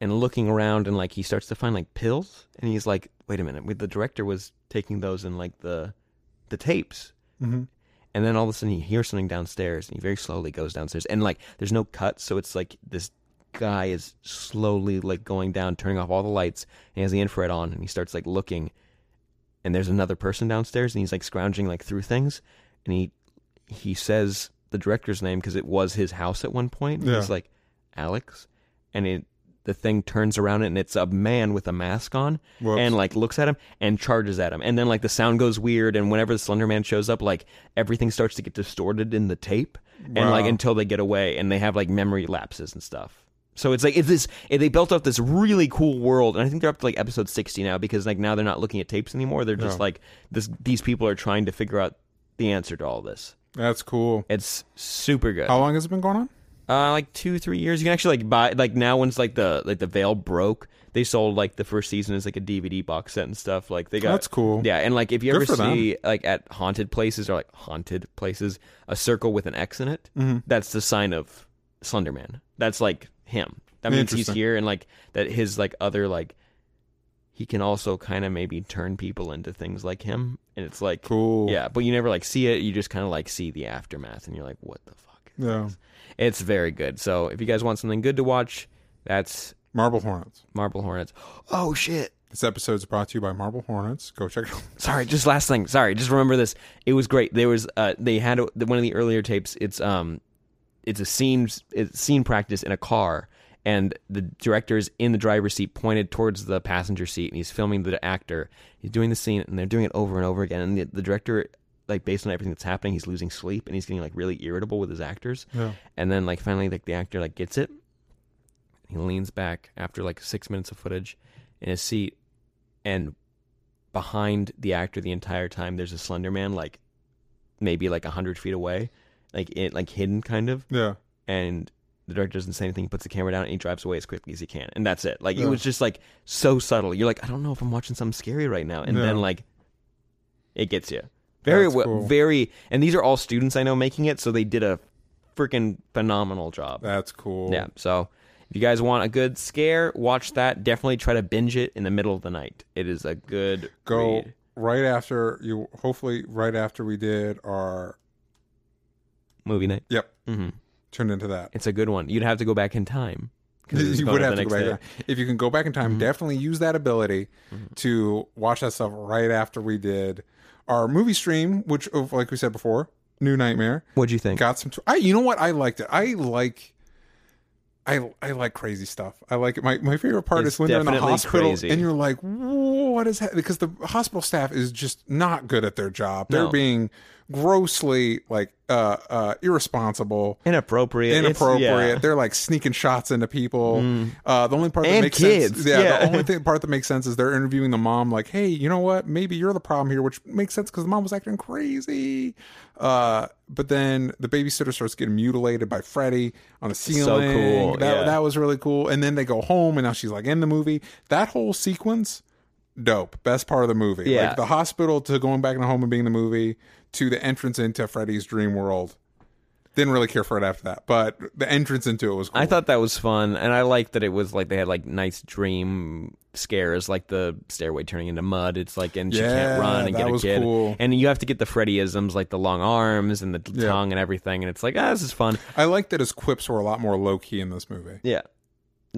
and looking around and like he starts to find like pills and he's like, wait a minute, the director was taking those in like the the tapes. hmm And then all of a sudden he hears something downstairs and he very slowly goes downstairs. And like there's no cut, so it's like this guy is slowly like going down, turning off all the lights, and he has the infrared on and he starts like looking and there's another person downstairs and he's like scrounging like through things and he he says the director's name because it was his house at one point. Yeah. He's like Alex and it the thing turns around and it's a man with a mask on Whoops. and like looks at him and charges at him. And then like the sound goes weird and whenever the slender man shows up like everything starts to get distorted in the tape and like until they get away and they have like memory lapses and stuff. So it's like it's this it, they built up this really cool world and i think they're up to like episode 60 now because like now they're not looking at tapes anymore. They're just like this these people are trying to figure out the answer to all this. That's cool. it's super good. How long has it been going on? Uh, like two, three years. You can actually like buy like now once like the like the veil broke, they sold like the first season as like a DVD box set and stuff. Like they got That's cool. Yeah, and like if you Good ever for them. see like at haunted places or like haunted places, a circle with an X in it, Mm-hmm. that's the sign of Slenderman. That's like him. That means he's here and like that his like other like he can also kind of maybe turn people into things like him, and it's like Cool. yeah, but you never like see it. You just kind of like see the aftermath, and you're like, what the fuck? Yeah. It's very good. So if you guys want something good to watch, that's Marble Hornets. Marble Hornets. Oh shit. This episode is brought to you by Marble Hornets. Go check it out. (laughs) Sorry, just last thing. Sorry, just remember this. It was great. There was uh they had a, one of the earlier tapes. It's um it's a scene it's scene practice in a car and the director is in the driver's seat pointed towards the passenger seat and he's filming the actor. He's doing the scene and they're doing it over and over again and the, the director like based on everything that's happening, he's losing sleep and he's getting like really irritable with his actors. Yeah. And then like finally like the actor like gets it. He leans back after like 6 minutes of footage in his seat and behind the actor the entire time there's a slender man like maybe like a 100 feet away like it like hidden kind of Yeah. and the director doesn't say anything he puts the camera down and he drives away as quickly as he can and that's it like it was just like so subtle you're like i don't know if i'm watching something scary right now and then like it gets you very That's well cool. very and these are all students i know making it so they did a freaking phenomenal job That's cool. yeah so if you guys want a good scare watch that definitely try to binge it in the middle of the night it is a good Go read. right after you. Hopefully, right after we did our. movie night Yep. Mm-hmm. Turned into that. it's a good one you'd have to go back in time (laughs) you would have to go back. day. If you can go back in time, Mhm. definitely use that ability Mhm. to watch that stuff right after we did our movie stream, which, oh, like we said before, New Nightmare. what'd you think Got some. I, you know what? I liked it. I like. I I like crazy stuff. I like it. My my favorite part It's is when they're in the hospital crazy. and you're like, what is that? Because the hospital staff is just not good at their job. They're No. being grossly like uh uh irresponsible inappropriate inappropriate. yeah. They're like sneaking shots into people. Mm. Uh, the only part that And makes kids, sense, yeah, yeah. the only (laughs) thing, part that makes sense is they're interviewing the mom. Like, hey, you know what? Maybe you're the problem here, which makes sense because the mom was acting crazy. Uh, but then the babysitter starts getting mutilated by Freddy on the ceiling. so cool, That yeah. that was really cool. And then they go home, and now she's like in the movie. That whole sequence. Dope. Best part of the movie. Yeah. Like the hospital to going back in the home and being the movie to the entrance into Freddy's dream world. Didn't really care for it after that, but the entrance into it was cool. I thought that was fun, and I liked that it was like they had like nice dream scares, like the stairway turning into mud. It's like, and she Yeah, can't run and get a kid, cool. and you have to get the Freddyisms, like the long arms and the Yeah. tongue and everything, and it's like, ah, this is fun. I liked that his quips were a lot more low key in this movie. Yeah,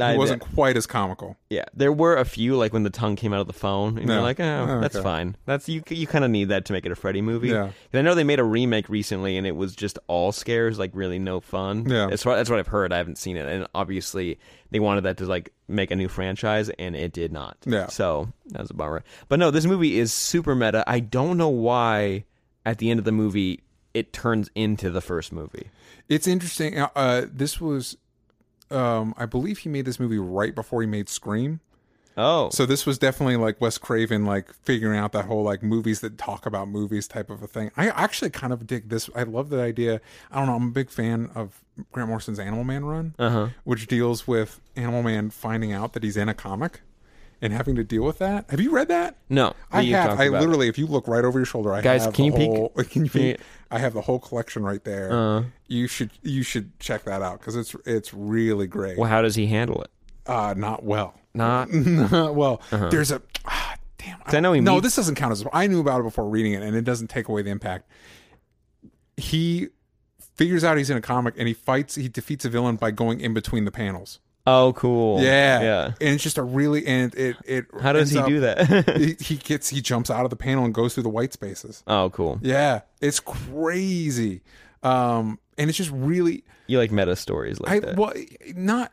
It wasn't quite as comical. Yeah, there were a few like when the tongue came out of the phone, and No. you're like, oh, Oh, that's okay. fine. That's you. You kind of need that to make it a Freddy movie. Yeah. I know they made a remake recently, and it was just all scares, like really no fun. Yeah. that's what that's what I've heard. I haven't seen it, and obviously they wanted that to like make a new franchise, and it did not. Yeah. so that was a bummer. But no, this movie is super meta. I don't know why at the end of the movie it turns into the first movie. It's interesting. Uh, Uh, this was, um, I believe he made this movie right before he made Scream. Oh, So this was definitely like Wes Craven, like figuring out that whole like movies that talk about movies type of a thing. I actually kind of dig this. I love the idea. I don't know. I'm a big fan of Grant Morrison's Animal Man run, uh huh. which deals with Animal Man finding out that he's in a comic and having to deal with that. Have you read that? No, I have. I it. literally, if you look right over your shoulder, I Guys, have can the you peek? whole, (laughs) Can you Can you- peek? I have the whole collection right there. Uh, you should you should check that out because it's it's really great. well, how does he handle it? Uh, not well. Not (laughs) Not well. There's a ah, damn. 'Cause I know he no, meets- this doesn't count as. I knew about it before reading it, and it doesn't take away the impact. He figures out he's in a comic, and he fights. He defeats a villain by going in between the panels. Oh, cool. Yeah, yeah. And it's just a really and it it. How does he up- do that? he, (laughs) he gets he jumps out of the panel and goes through the white spaces. oh, cool. Yeah, it's crazy. Um, and it's just really You like meta stories like I that? well not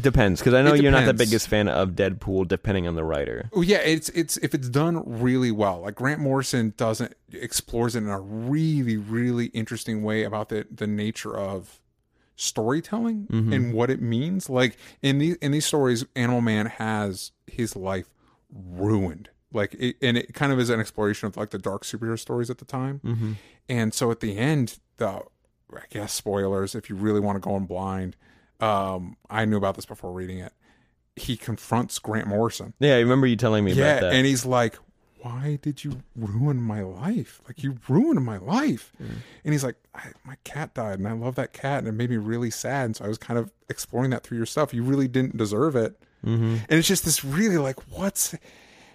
Depends, because I know you're not the biggest fan of Deadpool, depending on the writer. Oh yeah, it's it's if it's done really well. Like Grant Morrison doesn't explores it in a really really interesting way about the the nature of storytelling Mm-hmm. and what it means. Like in these in these stories, Animal Man has his life ruined. Like it, and it kind of is an exploration of like the dark superhero stories at the time. Mm-hmm. And so at the end, the I guess spoilers if you really want to go in blind. Um, I knew about this before reading it. He confronts Grant Morrison. Yeah, I remember you telling me Yeah, about that. and he's like, "Why did you ruin my life? Like you ruined my life." Mm. And he's like, I, "My cat died, and I love that cat, and it made me really sad." And so I was kind of exploring that through your stuff. You really didn't deserve it, mm-hmm. and it's just this really like, what's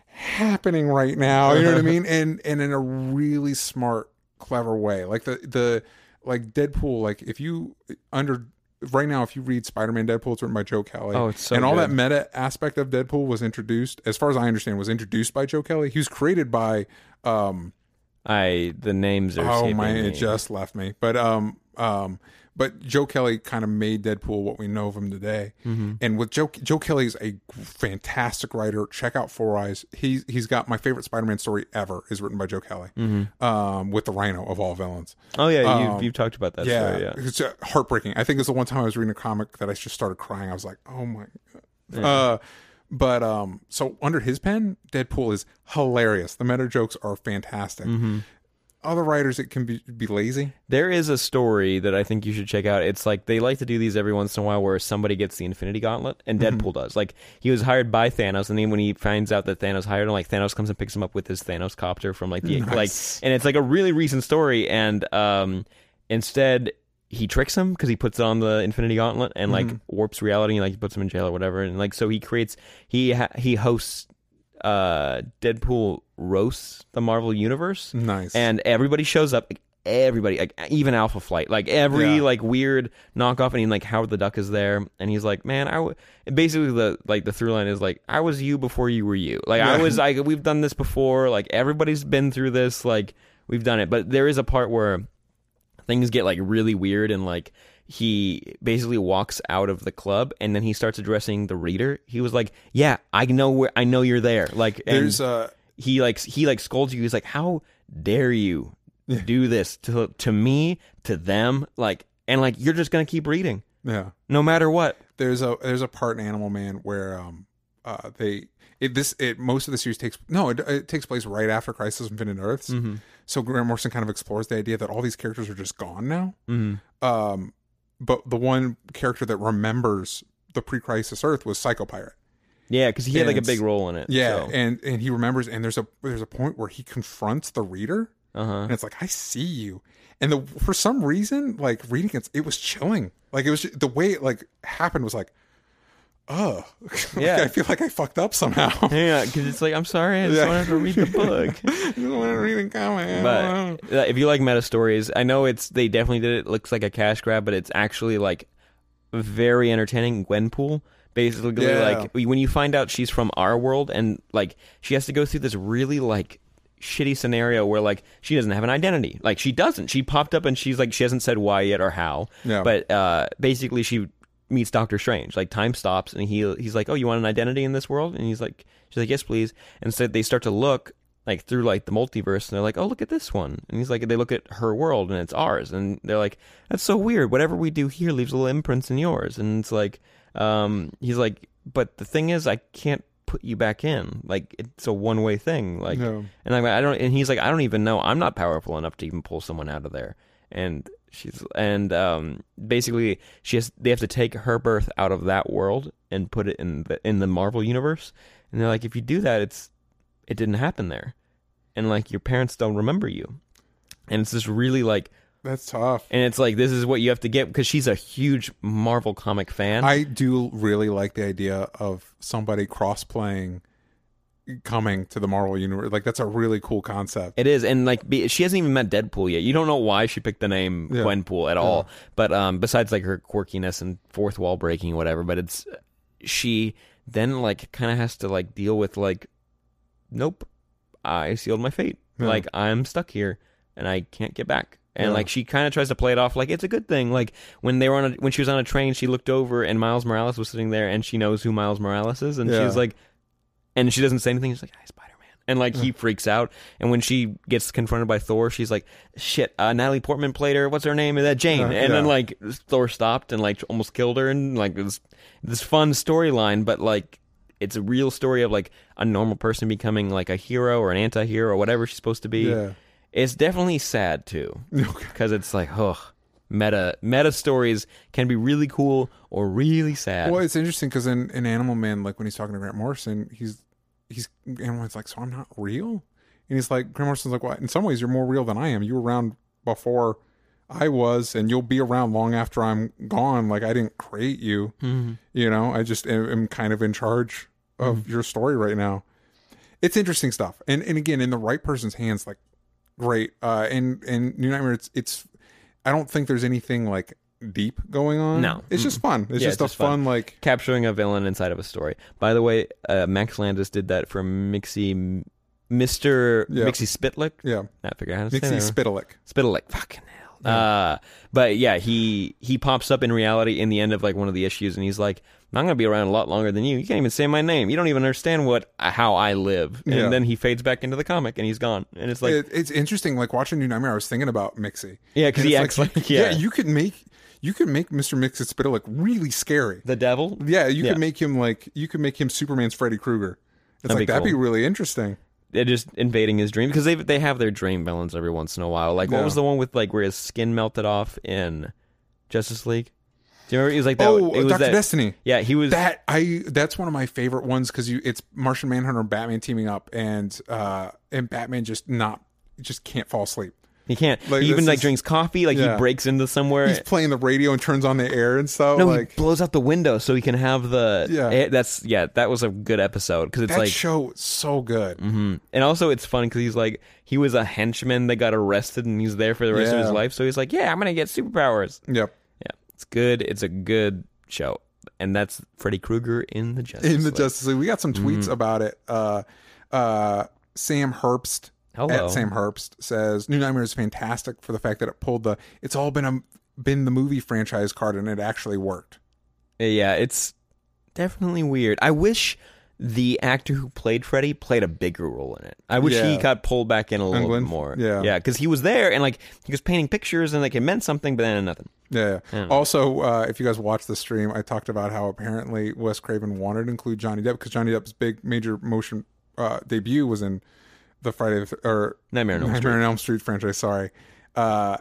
happening right now? You know what I mean? (laughs) And and in a really smart, clever way, like the the like Deadpool. Like if you under right now, if you read Spider Man Deadpool, it's written by Joe Kelly. Oh, it's so and all good. that meta aspect of Deadpool was introduced, as far as I understand, was introduced by Joe Kelly. He was created by um I the names are. oh my it just left me. But um um but Joe Kelly kind of made Deadpool what we know of him today. Mm-hmm. And with Joe Joe Kelly's a fantastic writer. Check out Four Eyes. He he's got my favorite Spider-Man story ever is written by Joe Kelly. Um with the Rhino of all villains. Oh yeah, Um, you've, you've talked about that yeah, story. Yeah. it's uh, heartbreaking. I think it's the one time I was reading a comic that I just started crying. I was like, "Oh my god!" Uh, but um, so under his pen, Deadpool is hilarious. The meta jokes are fantastic. Mm-hmm. Other writers, it can be be lazy. There is a story that I think you should check out. It's like they like to do these every once in a while where somebody gets the Infinity Gauntlet, and Mm-hmm. Deadpool does. Like he was hired by Thanos, and then when he finds out that Thanos hired him, like Thanos comes and picks him up with his Thanos copter from like the Nice. like, and it's like a really recent story. And um, instead he tricks him because he puts it on the Infinity Gauntlet and like Mm-hmm. warps reality, and like he puts him in jail or whatever. And like so he creates he ha- he hosts uh Deadpool roasts the Marvel universe Nice. and everybody shows up like, everybody like even alpha flight like every Yeah. like weird knockoff and he, like howard the duck is there and he's like man I." w-, basically the like the through line is like i was you before you were you like i was (laughs) like we've done this before like everybody's been through this like we've done it but there is a part where things get like really weird and like he basically walks out of the club and then he starts addressing the reader he was like yeah i know where i know you're there like There's uh he like he like scolds you. He's like, "How dare you do this to to me, to them?" Like, and like you're just gonna keep reading yeah. no matter what. There's a there's a part in Animal Man where um uh they it this it most of the series takes no it, it takes place right after Crisis on Infinite Earths. Mm-hmm. So Grant Morrison kind of explores the idea that all these characters are just gone now. Um, but the one character that remembers the pre-crisis Earth was Psycho Pirate. Yeah, because he had like a big role in it. Yeah, so. and and he remembers, and there's a there's a point where he confronts the reader, uh-huh. and it's like I see you, and the for some reason like reading it, it was chilling. Like it was the way it like happened was like, oh, (laughs) Yeah. I feel like I fucked up somehow. (laughs) Yeah, because it's like I'm sorry, I just Yeah. wanted to read the (laughs) book. I don't want to read the comic. but uh, if you like meta stories, I know it's they definitely did it. it. Looks like a cash grab, but it's actually like very entertaining. Gwenpool, basically, Yeah. like when you find out she's from our world, and like she has to go through this really like shitty scenario where like she doesn't have an identity. Like she doesn't. She popped up and she's like she hasn't said why yet or how. Yeah. But uh, basically, she meets Doctor Strange. Like time stops, and he he's like, "Oh, you want an identity in this world?" And he's like, "She's like, yes, please." And so they start to look like through like the multiverse, and they're like, "Oh, look at this one." And he's like, they look at her world, and it's ours, and they're like, "That's so weird. Whatever we do here leaves little imprints in yours." And it's like, um, he's like, "But the thing is, I can't." put you back in like it's a one way thing like No. and I'm I don't and he's like I don't even know I'm not powerful enough to even pull someone out of there and she's and um basically she has they have to take her birth out of that world and put it in the in the Marvel universe. And they're like if you do that it's it didn't happen there. And like your parents don't remember you. And it's just really like That's tough. and it's like this is what you have to get because she's a huge Marvel comic fan. I do really like the idea of somebody cross playing coming to the Marvel universe. Like that's a really cool concept. It is, and like be, she hasn't even met Deadpool yet. You don't know why she picked the name Yeah. Gwenpool at all. But um, besides like her quirkiness and fourth wall breaking, whatever. But it's she then like kind of has to like deal with like, nope, I sealed my fate. Yeah. Like I'm stuck here and I can't get back. And Yeah. like she kind of tries to play it off like it's a good thing. Like when they were on a, when she was on a train, she looked over and Miles Morales was sitting there, and she knows who Miles Morales is, and Yeah. she's like, and she doesn't say anything. She's like, "Hi, Spider Man," and like he freaks out. And when she gets confronted by Thor, she's like, "Shit, uh, Natalie Portman played her. What's her name? Is that Jane?" Uh, and then yeah. like Thor stopped and like almost killed her, and like this this fun storyline, but like. It's a real story of like a normal person becoming like a hero or an anti-hero or whatever she's supposed to be. Yeah. It's definitely sad too (laughs) because it's like, oh, meta meta stories can be really cool or really sad. Well, it's interesting because in, in Animal Man, like when he's talking to Grant Morrison, he's he's Man's like, so I'm not real, and he's like, Grant Morrison's like, well, in some ways you're more real than I am. You were around before I was, and you'll be around long after I'm gone. Like I didn't create you, you know. I just am, am kind of in charge of your story right now. It's interesting stuff, and and again, in the right person's hands, like great. Uh, and and New Nightmare, it's it's. I don't think there's anything like deep going on. No. it's just fun. It's Yeah, just it's a just fun. fun, like capturing a villain inside of a story. By the way, uh, Max Landis did that for Mixie, Mister Yeah. Mixie Spitlick. yeah, I figured out how to say Nixie that. Spitalik. Spitlick. Fucking hell. Uh, but yeah, he he pops up in reality in the end of like one of the issues, and he's like, "I'm gonna be around a lot longer than you. You can't even say my name. You don't even understand what how I live." And Yeah. then he fades back into the comic, and he's gone. And it's like, it, it's interesting. Like watching New Nightmare, I was thinking about Mixie. Yeah, 'cause And he it's acts (laughs) like- yeah. you could make you could make Mister Mixie Spitalik really scary. the devil. Yeah, you Yeah. could make him like you could make him Superman's Freddy Krueger. It's That'd like be that'd be really interesting. They're just invading his dream because they they have their dream villains every once in a while. Like what was the one with like where his skin melted off in Justice League? Do you remember? He was like that. oh, it was Doctor that, Destiny. Yeah, he was. That I that's one of my favorite ones because you it's Martian Manhunter and Batman teaming up and uh and Batman just not just can't fall asleep. He can't. like, he even like is- drinks coffee. Like Yeah. he breaks into somewhere. He's playing the radio and turns on the air and stuff. no, like he blows out the window so he can have the. Yeah. eh, that's yeah. That was a good episode because it's that like. show so good. mhm. And also, it's fun because he's like he was a henchman that got arrested and he's there for the rest of his life. So he's like, yeah, I'm gonna get superpowers. Yep. Yeah, it's good. It's a good show, and that's Freddy Krueger in the Justice in the League. Justice League. We got some tweets about it. Uh, uh, Sam Herbst Hello. at Sam Herbst says New Nightmare is fantastic for the fact that it pulled the. It's all been a been the movie franchise card and it actually worked. Yeah, it's definitely weird. I wish the actor who played Freddy played a bigger role in it. I wish he got pulled back in a little England? bit more. Yeah. yeah, because he was there and like he was painting pictures and like it meant something, but then nothing. Yeah. Yeah. Also, uh, if you guys watched the stream, I talked about how apparently Wes Craven wanted to include Johnny Depp because Johnny Depp's big major motion uh, debut was in the Friday the, th- or Nightmare on Elm Nightmare Street. on Elm Street franchise. Sorry. Uh,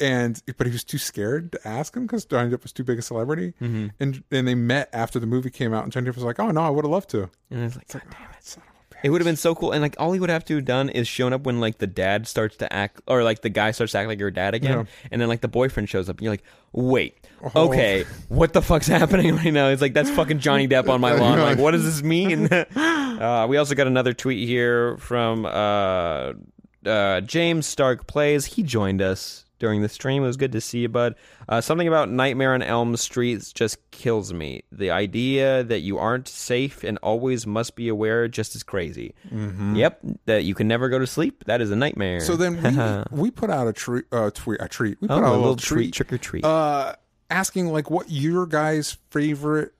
and but he was too scared to ask him because Johnny Depp was too big a celebrity, Mm-hmm. and and they met after the movie came out, and Johnny Depp was like, "Oh no, I would have loved to." And it's like, God damn it. It would have been so cool, and like all he would have to have done is shown up when like the dad starts to act, or like the guy starts to act like your dad again, Yeah. and then like the boyfriend shows up, and you're like, wait, Oh. okay, what the fuck's (laughs) happening right now? It's like that's fucking Johnny Depp on my lawn. Like, what does this mean? (laughs) uh, we also got another tweet here from uh, uh, James Stark plays. He joined us during the stream. It was good to see you, bud. Uh, something about Nightmare on Elm Street just kills me. The idea that you aren't safe and always must be aware just is crazy. Yep, that you can never go to sleep. That is a nightmare. Mm-hmm. So then we, (laughs) we put out a treat, uh, tweet, a treat. We put oh, out a little treat, treat, trick or treat. uh, asking like what your guys' favorite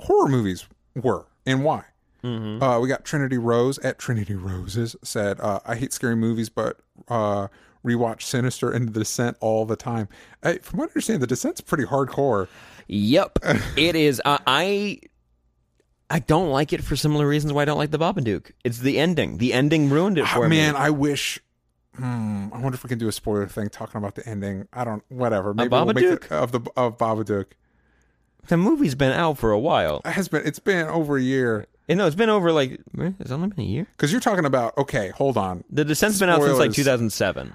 horror movies were and why. Mm-hmm. Uh, we got Trinity Rose at Trinity Roses said, uh, "I hate scary movies, but uh, rewatch Sinister and The Descent all the time." I, from what I understand, The Descent's pretty hardcore. Yep, (laughs) it is. Uh, I I don't like it for similar reasons why I don't like the Babadook. It's the ending. The ending ruined it for Ah, me. man, I wish. Hmm, I wonder if we can do a spoiler thing talking about the ending. I don't. Whatever. Maybe we'll make it of the of Babadook. the movie's been out for a while. It has been. It's been over a year. No, it's been over like eh, it's only been a year. Because you're talking about. Okay, hold on. The Descent's been out since like 2007.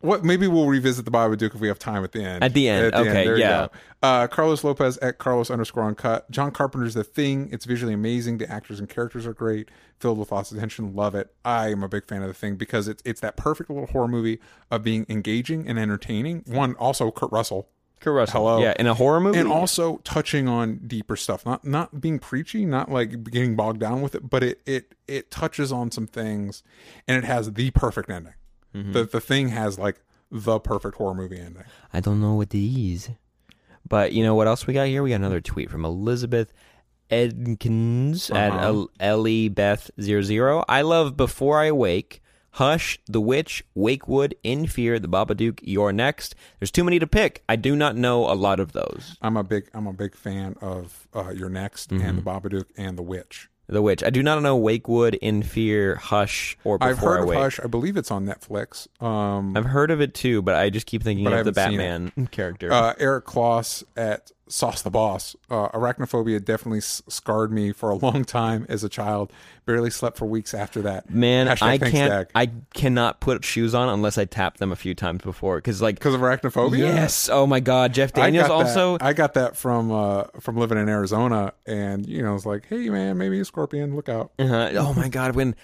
What? Maybe we'll revisit the Babadook if we have time at the end. At the end, okay, There you yeah. go. Uh, Carlos Lopez at Carlos underscore uncut. John Carpenter's The Thing. It's visually amazing. The actors and characters are great. Filled with lots of tension. Love it. I am a big fan of The Thing because it's it's that perfect little horror movie of being engaging and entertaining. One also Kurt Russell. Kurt Russell. Hello. Yeah, in a horror movie. and also touching on deeper stuff not not being preachy not like getting bogged down with it but it it it touches on some things and it has the perfect ending Mm-hmm. the the thing has like the perfect horror movie ending I don't know what is. But you know what else we got here? We got another tweet from Elizabeth Edkins at Uh-huh. El- Ellie Beth 00. I love Before I Wake, Hush, The Witch, Wakewood, In Fear, The Babadook, You're Next. There's too many to pick. I do not know a lot of those. i'm a big i'm a big fan of uh you're next and Mm-hmm. the babadook and the witch The Witch. I do not know Wakewood, In Fear, Hush, or Before i've heard I of Wake. hush i believe it's on netflix um I've heard of it too, but I just keep thinking But I of the haven't seen it. Batman (laughs) character. uh, Eric Kloss at Sauce the Boss. Uh, arachnophobia definitely s- scarred me for a long time as a child. Barely slept for weeks after that. Man, Hashtag I thanks, can't. Dag. I cannot put shoes on unless I tap them a few times before. Because like, because of arachnophobia. yes, oh my god, Jeff I Daniels got also. That. I got that from uh, from living in Arizona, and you know, it's like, hey man, maybe a scorpion. Look out. Uh, oh my god, when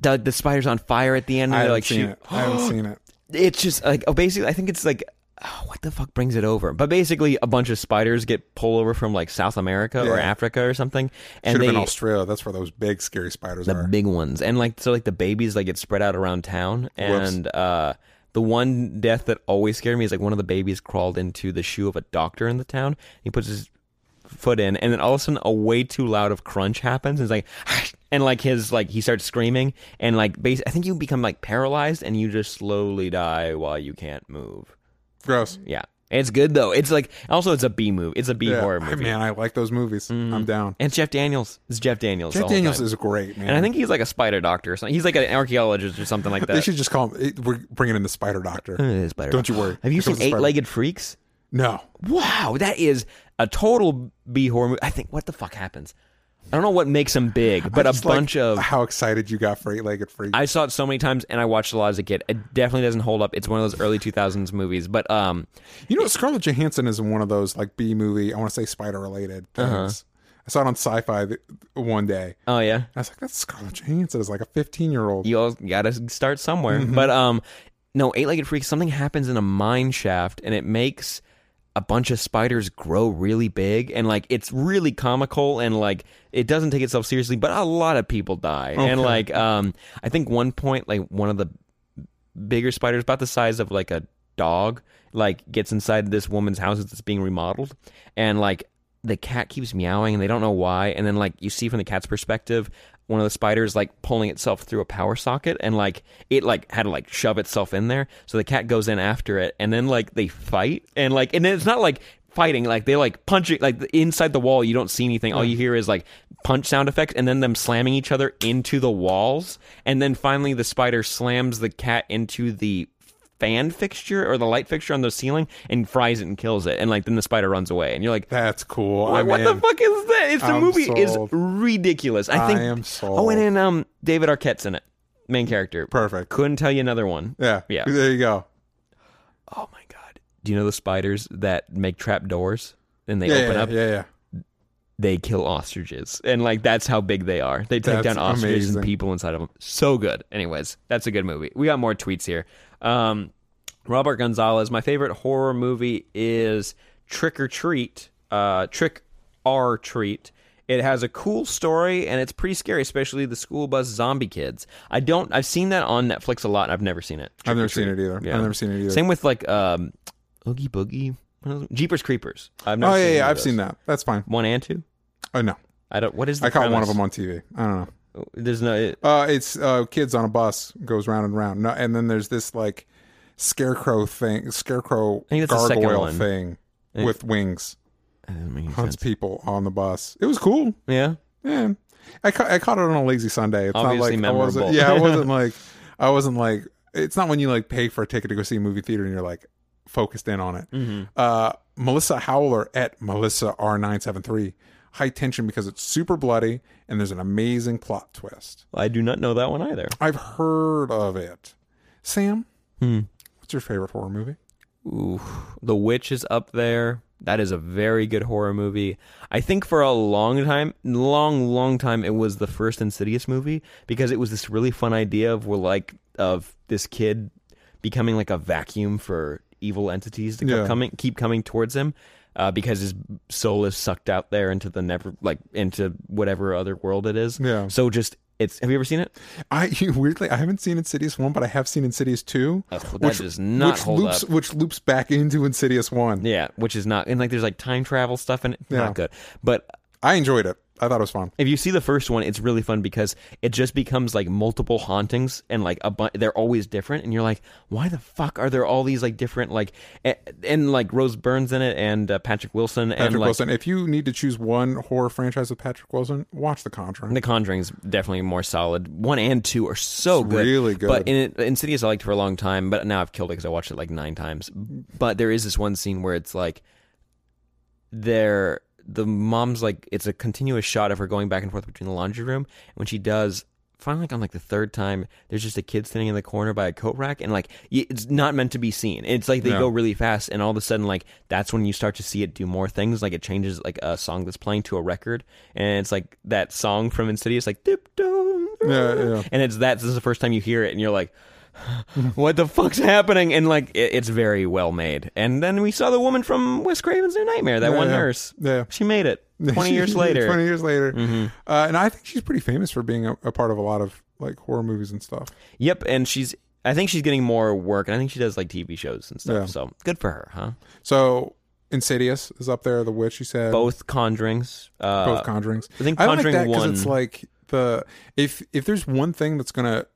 the the spider's on fire at the end, and I they're haven't like seen shoot. it. I haven't seen it. (gasps) It's just like oh, basically, I think it's like oh, (sighs) what the fuck brings it over? But basically, a bunch of spiders get pulled over from like South America or Yeah. Africa or something, and Should they have been Australia. That's where those big scary spiders the are. big ones, and like so like the babies like get spread out around town, and uh, the one death that always scared me is like one of the babies crawled into the shoe of a doctor in the town. He puts his foot in, and then all of a sudden a way too loud of crunch happens. And it's like, (sighs) and like his like he starts screaming, and like base. I think you become like paralyzed, and you just slowly die while you can't move. Gross. Yeah, it's good though. It's like also it's a B movie. It's a B Yeah. horror movie. man, I like those movies. I'm down. And it's Jeff Daniels. It's Jeff Daniels. Jeff Daniels time. is great, man. and I think he's like a spider doctor or something. He's like an archaeologist or something like (laughs) that. they should just call him. We're bringing in the Spider Doctor. (laughs) Uh, spider Don't you worry. Have you seen comes the spider. Eight Legged Freaks? No. Wow, that is a total B horror movie. I think what the fuck happens? I don't know what makes them big, but a just like bunch of how excited you got for Eight Legged Freak. I saw it so many times and I watched it a lot as a kid. It definitely doesn't hold up. It's one of those early 2000s movies, but um you know, Scarlett Johansson is one of those like B movie. I want to say spider related things. Uh-huh. I saw it on Sci-Fi th- one day. oh yeah. I was like, that's Scarlett Johansson. Is like a 15 year old. You all got to start somewhere. Mm-hmm. But um no, Eight-Legged Freak. something happens in a mine shaft and it makes a bunch of spiders grow really big and like it's really comical and like it doesn't take itself seriously but a lot of people die. And like um i think one point like one of the bigger spiders about the size of like a dog like gets inside this woman's house that's being remodeled and like the cat keeps meowing and they don't know why and then like you see from the cat's perspective one of the spiders like pulling itself through a power socket and like it like had to like shove itself in there. So the cat goes in after it and then like they fight. And like and it's not like fighting. Like they like punching like inside the wall you don't see anything. All you mm. hear is like punch sound effects and then them slamming each other into the walls. And then finally the spider slams the cat into the fan fixture or the light fixture on the ceiling and fries it and kills it and like then the spider runs away and you're like That's cool. what, I'm the fuck is that? It's the I'm movie is ridiculous. I think. I am sold. Oh, and then um, David Arquette's in it, main character. Perfect. Couldn't tell you another one. Yeah. Yeah. There you go. Oh my god! Do you know the spiders that make trap doors and they Yeah, open yeah, up? yeah, yeah. They kill ostriches, and like that's how big they are. They take That's down ostriches amazing. and people inside of them. So good. Anyways, that's a good movie. We got more tweets here. Um, Robert Gonzalez, my favorite horror movie is Trick or Treat. Uh, Trick or Treat. It has a cool story and it's pretty scary, especially the school bus zombie kids. I don't. I've seen that on Netflix a lot. and I've never seen it. I've never seen it either. Yeah. I've never seen it either. Same with like um, Oogie Boogie, Jeepers Creepers. I've never oh seen yeah, yeah. I've those. seen that. That's fine. one and two. Oh no, I don't. What is the I caught one of them on TV. I don't know. There's no. It, Uh, it's uh, kids on a bus goes round and round. No, and then there's this like scarecrow thing, scarecrow think that's the second gargoyle one. thing with wings that doesn't make any hunts sense. people on the bus. It was cool. Yeah. Yeah, I ca- I caught it on a lazy Sunday. It's Obviously not like I wasn't. Yeah, I wasn't (laughs) like I wasn't like. It's not when you like pay for a ticket to go see a movie theater and you're like focused in on it. Mm-hmm. Uh, Melissa Howler at Melissa R nine seven three. High tension because it's super bloody and there's an amazing plot twist. I do not know that one either. I've heard of it. Sam, Hmm. what's your favorite horror movie? Ooh, The Witch is up there. That is a very good horror movie. I think for a long time, long, long time, it was the first Insidious movie because it was this really fun idea of we're like of this kid becoming like a vacuum for evil entities to Yeah. coming, keep coming towards him. Uh, because his soul is sucked out there into the never like into whatever other world it is. Yeah. So just it's. Have you ever seen it? I (laughs) weirdly I haven't seen Insidious one, but I have seen Insidious two, Ugh, that does not which hold loops up. which loops back into Insidious one. Yeah, which is not and like there's like time travel stuff in it. Yeah. Not good. But I enjoyed it. I thought it was fun. if you see the first one, it's really fun because it just becomes like multiple hauntings and like a bu- they're always different, and you're like, why the fuck are there all these like different like and, and like Rose Byrne's in it and uh, Patrick Wilson and Patrick like Wilson. If you need to choose one horror franchise with Patrick Wilson, watch The Conjuring. The Conjuring is definitely more solid. One and two are so It's good, really good. But in Insidious, I liked for a long time, but now I've killed it because I watched it like nine times. But there is this one scene where it's like, there the mom's like it's a continuous shot of her going back and forth between the laundry room. And when she does, finally, like on like the third time, there's just a kid standing in the corner by a coat rack, and like it's not meant to be seen. It's like they Yeah. go really fast, and all of a sudden, like that's when you start to see it do more things. Like it changes like a song that's playing to a record, and it's like that song from Insidious, like dip dum, Yeah, yeah. and it's that. This is the first time you hear it, and you're like. (laughs) what the fuck's happening? And like, it, it's very well made. And then we saw the woman from Wes Craven's New Nightmare, that Yeah, one yeah. nurse. Yeah. She made it (laughs) 20 years later. Mm-hmm. 20 years later. Uh, and I think she's pretty famous for being a, a part of a lot of like horror movies and stuff. Yep, and she's. I think she's getting more work, and I think she does like TV shows and stuff. Yeah. So good for her, huh? So Insidious is up there. The Witch, you said. Both Conjurings. Uh, Both Conjurings. I think I like Conjuring that one. it's like the if if there's one thing that's gonna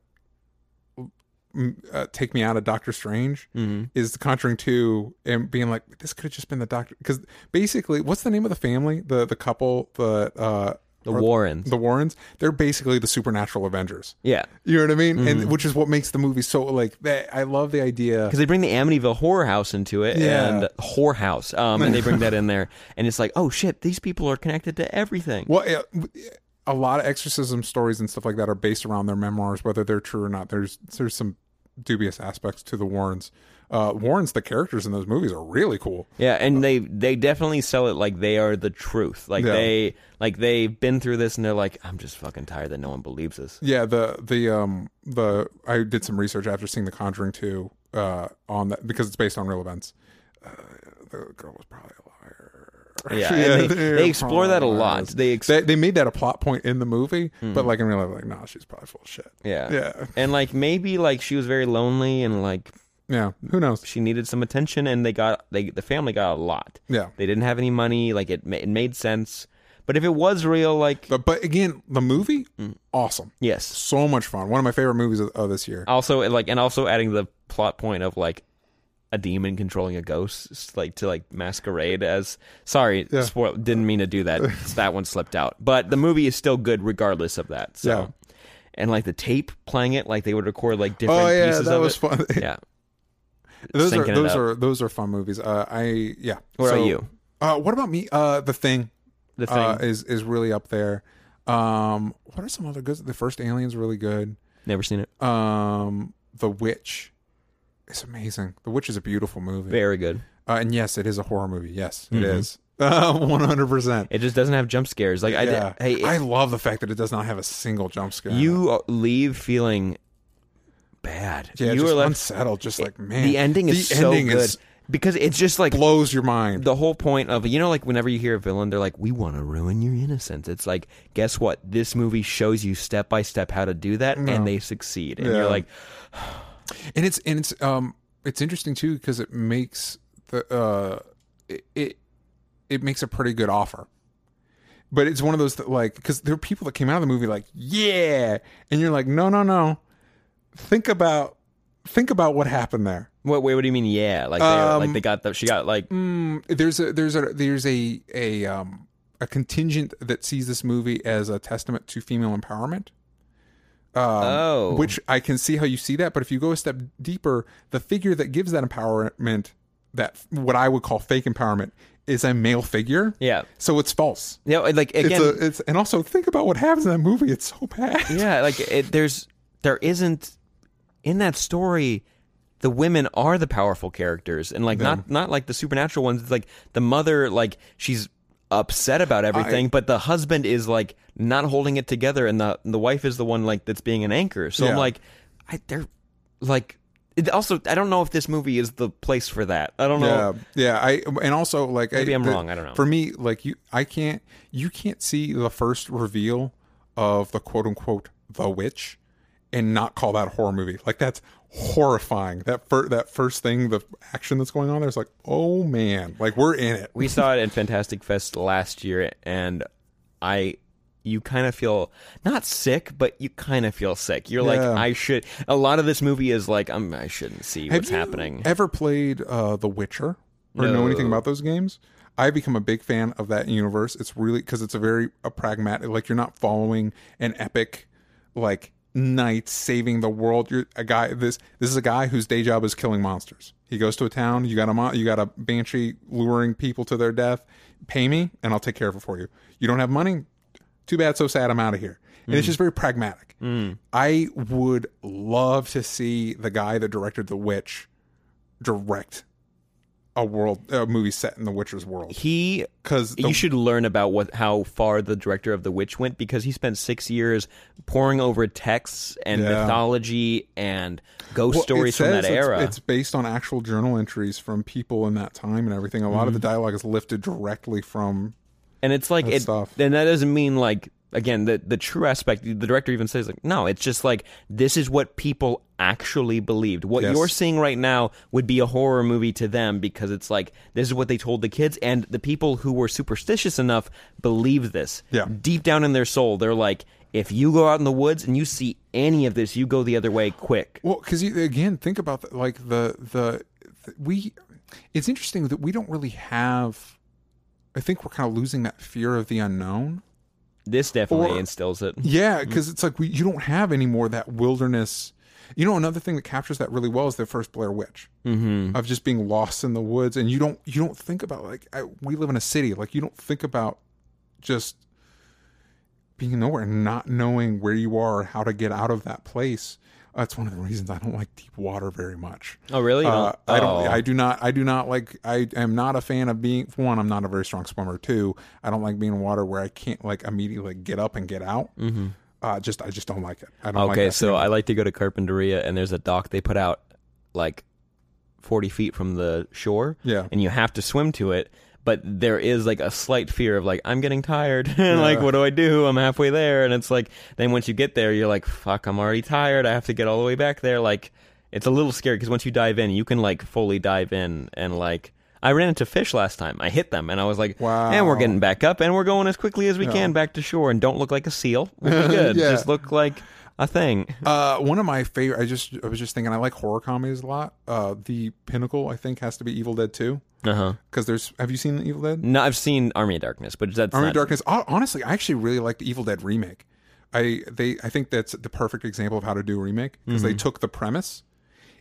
uh, take me out of Doctor Strange Mhm. is the Conjuring two and being like this could have just been the Doctor because basically what's the name of the family the the couple the uh the Warrens. the Warrens they're basically the supernatural Avengers yeah, you know what I mean Mm-hmm. and which is what makes the movie so like that I love the idea because they bring the Amityville Horror House into it, Yeah. and Whore House, um, and they bring that in there, (laughs) and it's like, oh shit, these people are connected to everything. Well, a lot of exorcism stories and stuff like that are based around their memoirs, whether they're true or not. There's there's some dubious aspects to the Warrens. Uh, Warrens, the characters in those movies are really cool. Yeah, and they they definitely sell it like they are the truth. Like Yeah. they like they've been through this, and they're like, I'm just fucking tired that no one believes us. Yeah, the the um the I did some research after seeing The Conjuring two uh on that because it's based on real events. Uh, the girl was probably a (laughs) liar. Yeah, they, they're explore that a lot. They, ex- They, they made that a plot point in the movie, but like in real life, like, nah, she's probably full of shit. yeah, Yeah, and like maybe like she was very lonely, and like yeah. Who knows? she needed some attention, and they got they the family got a lot. Yeah. They didn't have any money. Like it, ma- it made sense. But if it was real, like But but again, the movie, Mm. awesome. yes. so much fun. One of my favorite movies of, of this year. Also, like and also adding the plot point of like a demon controlling a ghost, like to like masquerade as. Sorry, Yeah. spoil. Didn't mean to do that. (laughs) that one slipped out. But the movie is still good regardless of that. So. Yeah. And like the tape playing it, like they would record like different Oh yeah, pieces that of was it. fun. Yeah. (laughs) those are those are those are fun movies. Uh, I yeah. What So, about you? Uh, what about me? Uh, the thing. The thing. Uh, is is really up there. Um, what are some other good? The first Alien's really good. Never seen it. Um, The Witch. It's amazing. The Witch is a beautiful movie. Very good. Uh, and yes, it is a horror movie. Yes, it Mhm. is. (laughs) One hundred percent. It just doesn't have jump scares. Like I Yeah. Hey, I love the fact that it does not have a single jump scare. you leave feeling bad. yeah, you just are left. unsettled. Just like man, the ending is the so ending good is- because it's just like blows your mind. the whole point of you know like whenever you hear a villain they're like we want to ruin your innocence it's like guess what this movie shows you step by step how to do that No. and they succeed and Yeah. you're like (sighs) (sighs) (sighs) and it's and it's um it's interesting too because it makes the uh it, it it makes a pretty good offer. But it's one of those that like because there are people that came out of the movie like yeah. And you're like no no no. Think about think about what happened there. What wait what do you mean yeah? Like they Um, like they got the she got like mm, there's a there's a there's a a um a contingent that sees this movie as a testament to female empowerment um, Oh. which I can see how you see that. But if you go a step deeper, the figure that gives that empowerment, that what I would call fake empowerment, is a male figure. yeah So it's false. yeah like again it's a, it's and also think about what happens in that movie. It's so bad. yeah like it, there's there isn't in that story the women are the powerful characters and like not not like the supernatural ones it's like the mother like she's upset about everything but the husband is like not holding it together and the the wife is the one like that's being an anchor so i'm like i they're like it also i don't know if this movie is the place for that i don't know Yeah, yeah. I and also like Maybe I, I'm the- wrong, I don't know. For me, like you, I can't. You can't see the first reveal of the quote unquote the witch and not call that a horror movie. Like that's horrifying. That fir- that first thing, the action that's going on there is like, oh man, like we're in it. we saw it at (laughs) Fantastic Fest last year, and I, you kind of feel not sick, but you kind of feel sick. You're like, Yeah. I should. A lot of this movie is like, I'm, I shouldn't see Have what's you happening. Ever played uh, The Witcher or know anything about those games? I've become a big fan of that universe. It's really because it's a very a pragmatic. Like you're not following an epic, like knight saving the world. You're a guy. This this is a guy whose day job is killing monsters. He goes to a town. You got a mon- you got a banshee luring people to their death. Pay me, and I'll take care of it for you. You don't have money. Too bad, so sad. I'm out of here. And it's mm. just very pragmatic. Mm. I would love to see the guy that directed The Witch direct a world a movie set in the Witcher's world He because you should learn about what how far the director of The Witch went because he spent six years poring over texts and Yeah. mythology and ghost stories from that era. It's, based on actual journal entries from people in that time and everything. A lot of the Mm-hmm. dialogue is lifted directly from. and it's like it, stuff. and that doesn't mean like again the the true aspect. The director even says like no, it's just like this is what people actually believed. What Yes. you're seeing right now would be a horror movie to them because it's like this is what they told the kids, and the people who were superstitious enough believe this. Yeah. deep down in their soul, they're like. If you go out in the woods and you see any of this, you go the other way quick. Well, because again think about the, like the, the the we. It's interesting that we don't really have. I think we're kind of losing that fear of the unknown. This definitely Or- instills it. Yeah, because it's like we you don't have any more that wilderness. You know, another thing that captures that really well is the first Blair Witch Mm-hmm. of just being lost in the woods, and you don't you don't think about like I, we live in a city, like you don't think about just being nowhere and not knowing where you are or how to get out of that place. That's one of the reasons I don't like deep water very much. Oh, really? Uh, don't- I don't. oh. I do not. I do not like. I am not a fan of being. One, I'm not a very strong swimmer. Two, I don't like being in water where I can't like immediately get up and get out. Mm-hmm. Uh, just I just don't like it. I don't Okay, that so. I like to go to Carpinteria, and there's a dock they put out like 40 feet from the shore. Yeah. And you have to swim to it, but there is like a slight fear of like, I'm getting tired. (laughs) and like, what do I do? I'm halfway there. And it's like, then once you get there, you're like, fuck, I'm already tired. I have to get all the way back there. Like, it's a little scary because once you dive in, you can like fully dive in and like. I ran into fish last time. I hit them, and I was like, Wow. "And we're getting back up, and we're going as quickly as we can back to shore, and don't look like a seal. (laughs) Good. Yeah. Just look like a thing." Uh, one of my favorite. I just I was just thinking. I like horror comedies a lot. Uh, the pinnacle I think has to be Evil Dead Two Uh huh. because there's. Have you seen Evil Dead? No, I've seen Army of Darkness, but that's Army not, of Darkness. Hon- Honestly, I actually really like the Evil Dead remake. I they I think that's the perfect example of how to do a remake because Mm-hmm. they took the premise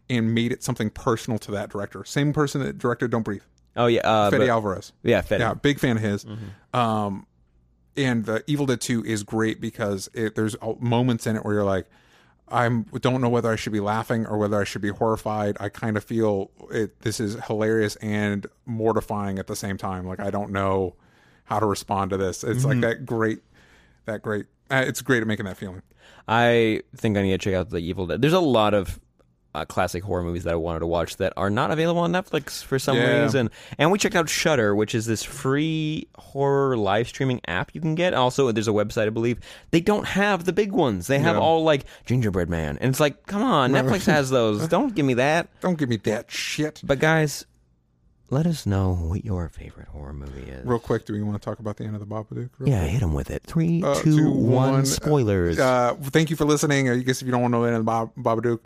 and made it something personal to that director. Same person that directed Don't Breathe, Oh yeah, uh, Fede but- Alvarez. yeah, Fede. Yeah, big fan of his. Mm-hmm. Um, and the Evil Dead Two is great because it, there's uh, moments in it where you're like, I don't know whether I should be laughing or whether I should be horrified. I kind of feel it. This is hilarious and mortifying at the same time. Like I don't know how to respond to this. It's Mm-hmm. like that great, that great. Uh, it's great at making that feeling. I think I need to check out the Evil Dead. There's a lot of uh, classic horror movies that I wanted to watch that are not available on Netflix for some Yeah. reason. And we checked out Shudder, which is this free horror live streaming app you can get. Also, there's a website I believe they don't have the big ones. They have Yeah. all like Gingerbread Man, and it's like, come on, Netflix has those. (laughs) Don't give me that. Don't give me that shit. But guys, let us know what your favorite horror movie is. Real quick, do we want to talk about the end of the Babadook? Real yeah, quick? hit them with it. Three, Uh, one. two, one. Spoilers. Uh, thank you for listening. I guess if you don't want to know the end of Bob, Babadook,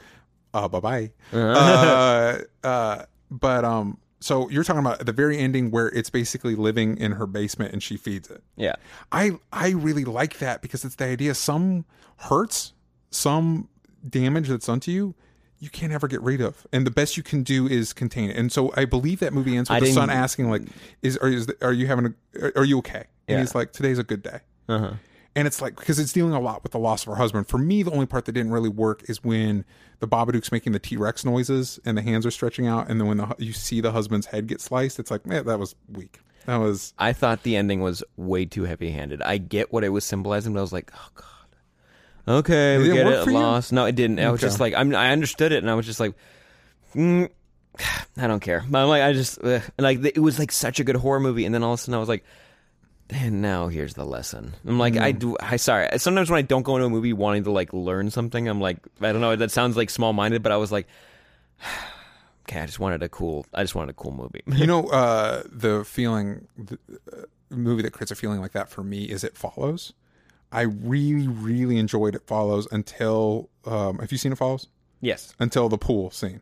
uh, bye bye. uh, uh, but um, so you're talking about the very ending where it's basically living in her basement and she feeds it. yeah. I I really like that because it's the idea. Some hurts, some damage that's done to you. You can't ever get rid of, and the best you can do is contain it. And so I believe that movie ends with I the son asking, like, "Is are is are you having a are you okay?" And Yeah. he's like, "Today's a good day." Uh huh. And it's like because it's dealing a lot with the loss of her husband. For me, the only part that didn't really work is when the Babadook's making the T Rex noises and the hands are stretching out, and then when the, you see the husband's head get sliced, it's like, man, that was weak. That was I thought the ending was way too heavy handed. I get what it was symbolizing, but I was like, oh god. Okay, It we get it. you? Lost. No, it didn't. I was just like, I'm, I understood it, and I was just like, mm, (sighs) I don't care. But I'm like, I just ugh. Like it was like such a good horror movie, and then all of a sudden I was like, and now here's the lesson. I'm like, I do. I sorry. Sometimes when I don't go into a movie wanting to like learn something, I'm like, I don't know. That sounds like small minded, but I was like. (sighs) Okay, I just wanted a cool. I just wanted a cool movie. you know (laughs) uh, the feeling the uh, movie that creates a feeling like that for me is it follows i really really enjoyed it follows until um have you seen it follows yes, until the pool scene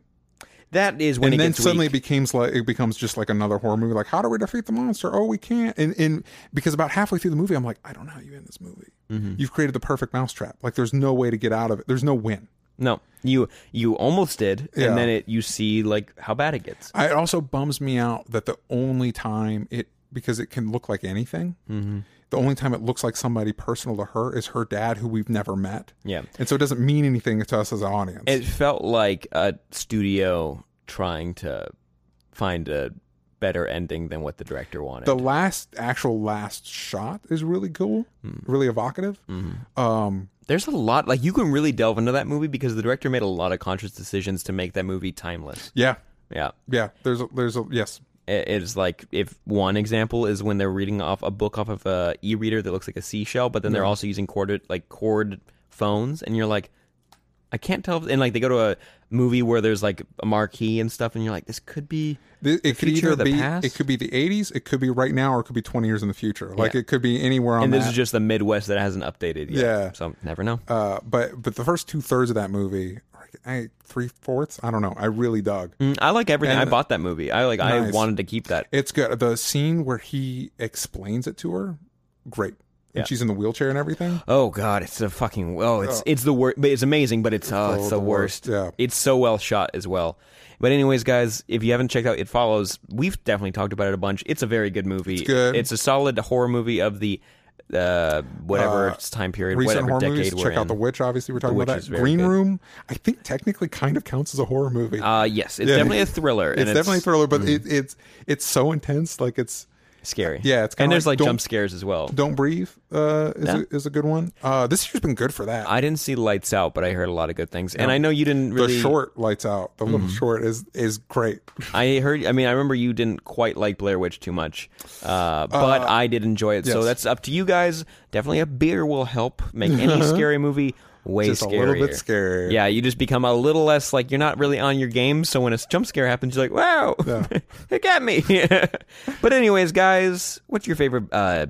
that is when and it then gets suddenly weak. it becomes like it becomes just like another horror movie like how do we defeat the monster oh we can't and, and because about halfway through the movie i'm like i don't know how you end this movie Mm-hmm. you've created the perfect mousetrap like there's no way to get out of it there's no win No, you you almost did, Yeah. and then it you see like how bad it gets. I, it also bums me out that the only time it because it can look like anything Mm-hmm. The only time it looks like somebody personal to her is her dad who we've never met Yeah, and so it doesn't mean anything to us as an audience it felt like a studio trying to find a better ending than what the director wanted. The last actual last shot is really cool, really evocative. Um, There's a lot like you can really delve into that movie because the director made a lot of conscious decisions to make that movie timeless. yeah, Yeah. yeah. There's a, there's a yes. It's like if one example is when they're reading off a book off of a e-reader that looks like a seashell, but then they're also using corded like cord phones, and you're like, I can't tell. If, and like they go to a movie where there's like a marquee and stuff, and you're like, this could be It could either the be past? it could be the 80s, it could be right now, or it could be 20 years in the future. Like Yeah. it could be anywhere on and this is just the Midwest that hasn't updated yet. Yeah. So never know. uh, but but the first two thirds of that movie, I, three fourths, I don't know. I really dug. Mm, I like everything. And- I bought that movie. I like. I wanted to keep that. It's good. The scene where he explains it to her, great. And she's in the wheelchair and everything. Oh God, it's a fucking. Oh, it's it's the worst. But it's amazing. But it's oh, it's Oh, the, the worst. worst, yeah. It's so well shot as well. But anyways, guys, if you haven't checked out It Follows, we've definitely talked about it a bunch. It's a very good movie. It's good. It's a solid horror movie of the uh whatever Uh, time period, Recent whatever horror decade movies. we're Check out. The Witch. Obviously, we're talking Witch about that. Green good. Room. I think technically kind of counts as a horror movie. Uh yes, it's Yeah. definitely a thriller. it's and definitely a thriller, Mm. but it, it's it's so intense. Like it's scary. Yeah, it's and there's like like, jump scares as well. Don't Breathe uh, is, Yeah. a, is a good one. Uh, this year's been good for that. I didn't see Lights Out, but I heard a lot of good things. And I know you didn't really. the short lights out. The Mm-hmm. little short is is great. I heard. I mean, I remember you didn't quite like Blair Witch too much, uh, but I did enjoy it. So that's up to you guys. Definitely, a beer will help make any (laughs) scary movie way Just a scarier. little bit scarier. Yeah, you just become a little less like you're not really on your game. So when a jump scare happens, you're like, "Wow, it (laughs) got me." (laughs) but anyways, guys, what's your favorite uh,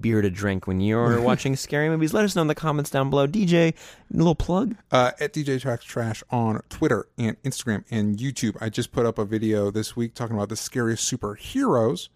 beer to drink when you're (laughs) watching scary movies? Let us know in the comments down below. DJ, a little plug. Uh, at DJ Tracks Trash on Twitter and Instagram and YouTube. I just put up a video this week talking about the scariest superheroes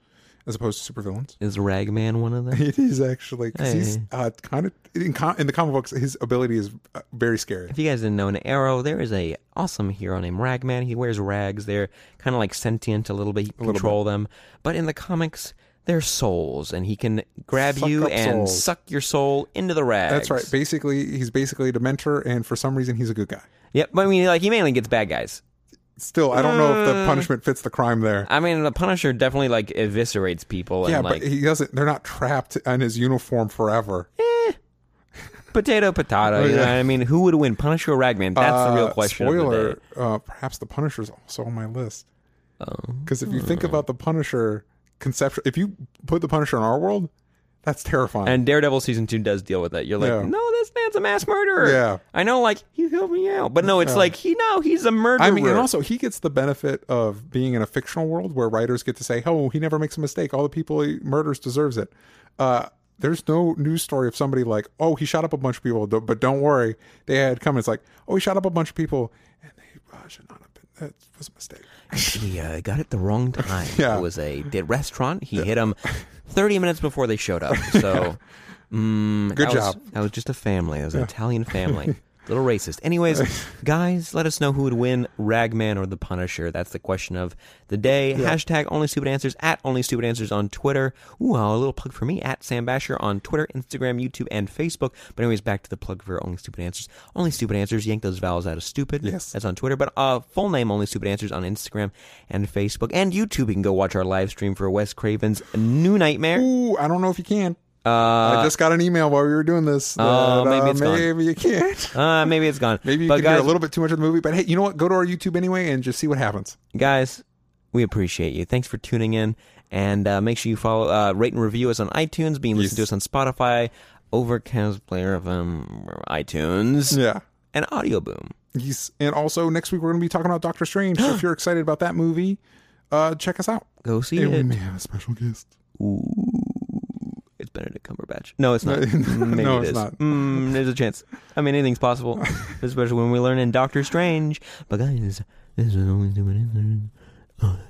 as opposed to supervillains. Is Ragman one of them? (laughs) It is actually because he's uh, kind of in, com- in the comic books. His ability is uh, very scary. If you guys didn't know, in Arrow, there is a awesome hero named Ragman. He wears rags. They're kind of like sentient a little bit. He can control them. But in the comics, they're souls, and he can grab Suck you and souls. suck your soul into the rags. That's right. Basically, he's basically a Dementor, and for some reason, he's a good guy. Yep. But I mean, like he mainly gets bad guys. Still, I don't know if Uh, the punishment fits the crime there. I mean, the Punisher definitely like eviscerates people yeah, and like but he doesn't. They're not trapped in his uniform forever. potato potato. You know yeah. what I mean? Who would win, Punisher or Ragman? That's the real Uh, question. of the Spoiler: day. uh, Perhaps the Punisher's also on my list. Oh. Because if you think about the Punisher conceptual, if you put the Punisher in our world, that's terrifying. And Daredevil season two does deal with that. You're like, Yeah. no, this man's a mass murderer. Yeah. I know, like he helped me out, but no, it's like he no, he's a murderer. I mean, and also he gets the benefit of being in a fictional world where writers get to say, "Oh, he never makes a mistake. All the people he murders deserves it." Uh, there's no news story of somebody like, "Oh, he shot up a bunch of people," but don't worry, they had come. It's like, "Oh, he shot up a bunch of people, and they uh, should not have been. That was a mistake." He uh, got it the wrong (laughs) time. Yeah. It was a the restaurant. He hit him 30 minutes before they showed up. So, (laughs) mm, Good that was- job. that was just a family. That was an Italian family. (laughs) Little racist. Anyways, (laughs) guys, let us know who would win, Ragman or the Punisher. That's the question of the day. Hashtag Only Stupid Answers at Only Stupid Answers on Twitter. Ooh, a little plug for me at Sam Basher on Twitter, Instagram, YouTube, and Facebook. But anyways, back to the plug for Only Stupid Answers. Only Stupid Answers. Yank those vowels out of stupid. Yes. That's on Twitter. But uh, full name Only Stupid Answers on Instagram and Facebook and YouTube. You can go watch our live stream for Wes Craven's New Nightmare. Ooh, I don't know if you can. Uh, I just got an email while we were doing this. Oh, that, maybe uh, it's gone. maybe you can't. (laughs) uh, maybe it's gone. Maybe you but can guys, hear a little bit too much of the movie. But hey, you know what? Go to our YouTube anyway and just see what happens. guys, we appreciate you. Thanks for tuning in, and uh, make sure you follow, uh, rate and review us on iTunes. Being listened to us on Spotify, Overcast, Player FM, iTunes, Yeah. and Audio Boom. Yes. And also next week we're going to be talking about Doctor Strange. so (gasps) if you're excited about that movie, uh, check us out. Go see it. We may have a special guest. Ooh, it's Benedict Cumberbatch. No, it's not. (laughs) No, Maybe no, it it's not. Mm, there's a chance. I mean, anything's possible, (laughs) especially when we learn in Doctor Strange. But guys, this is only stupid answers.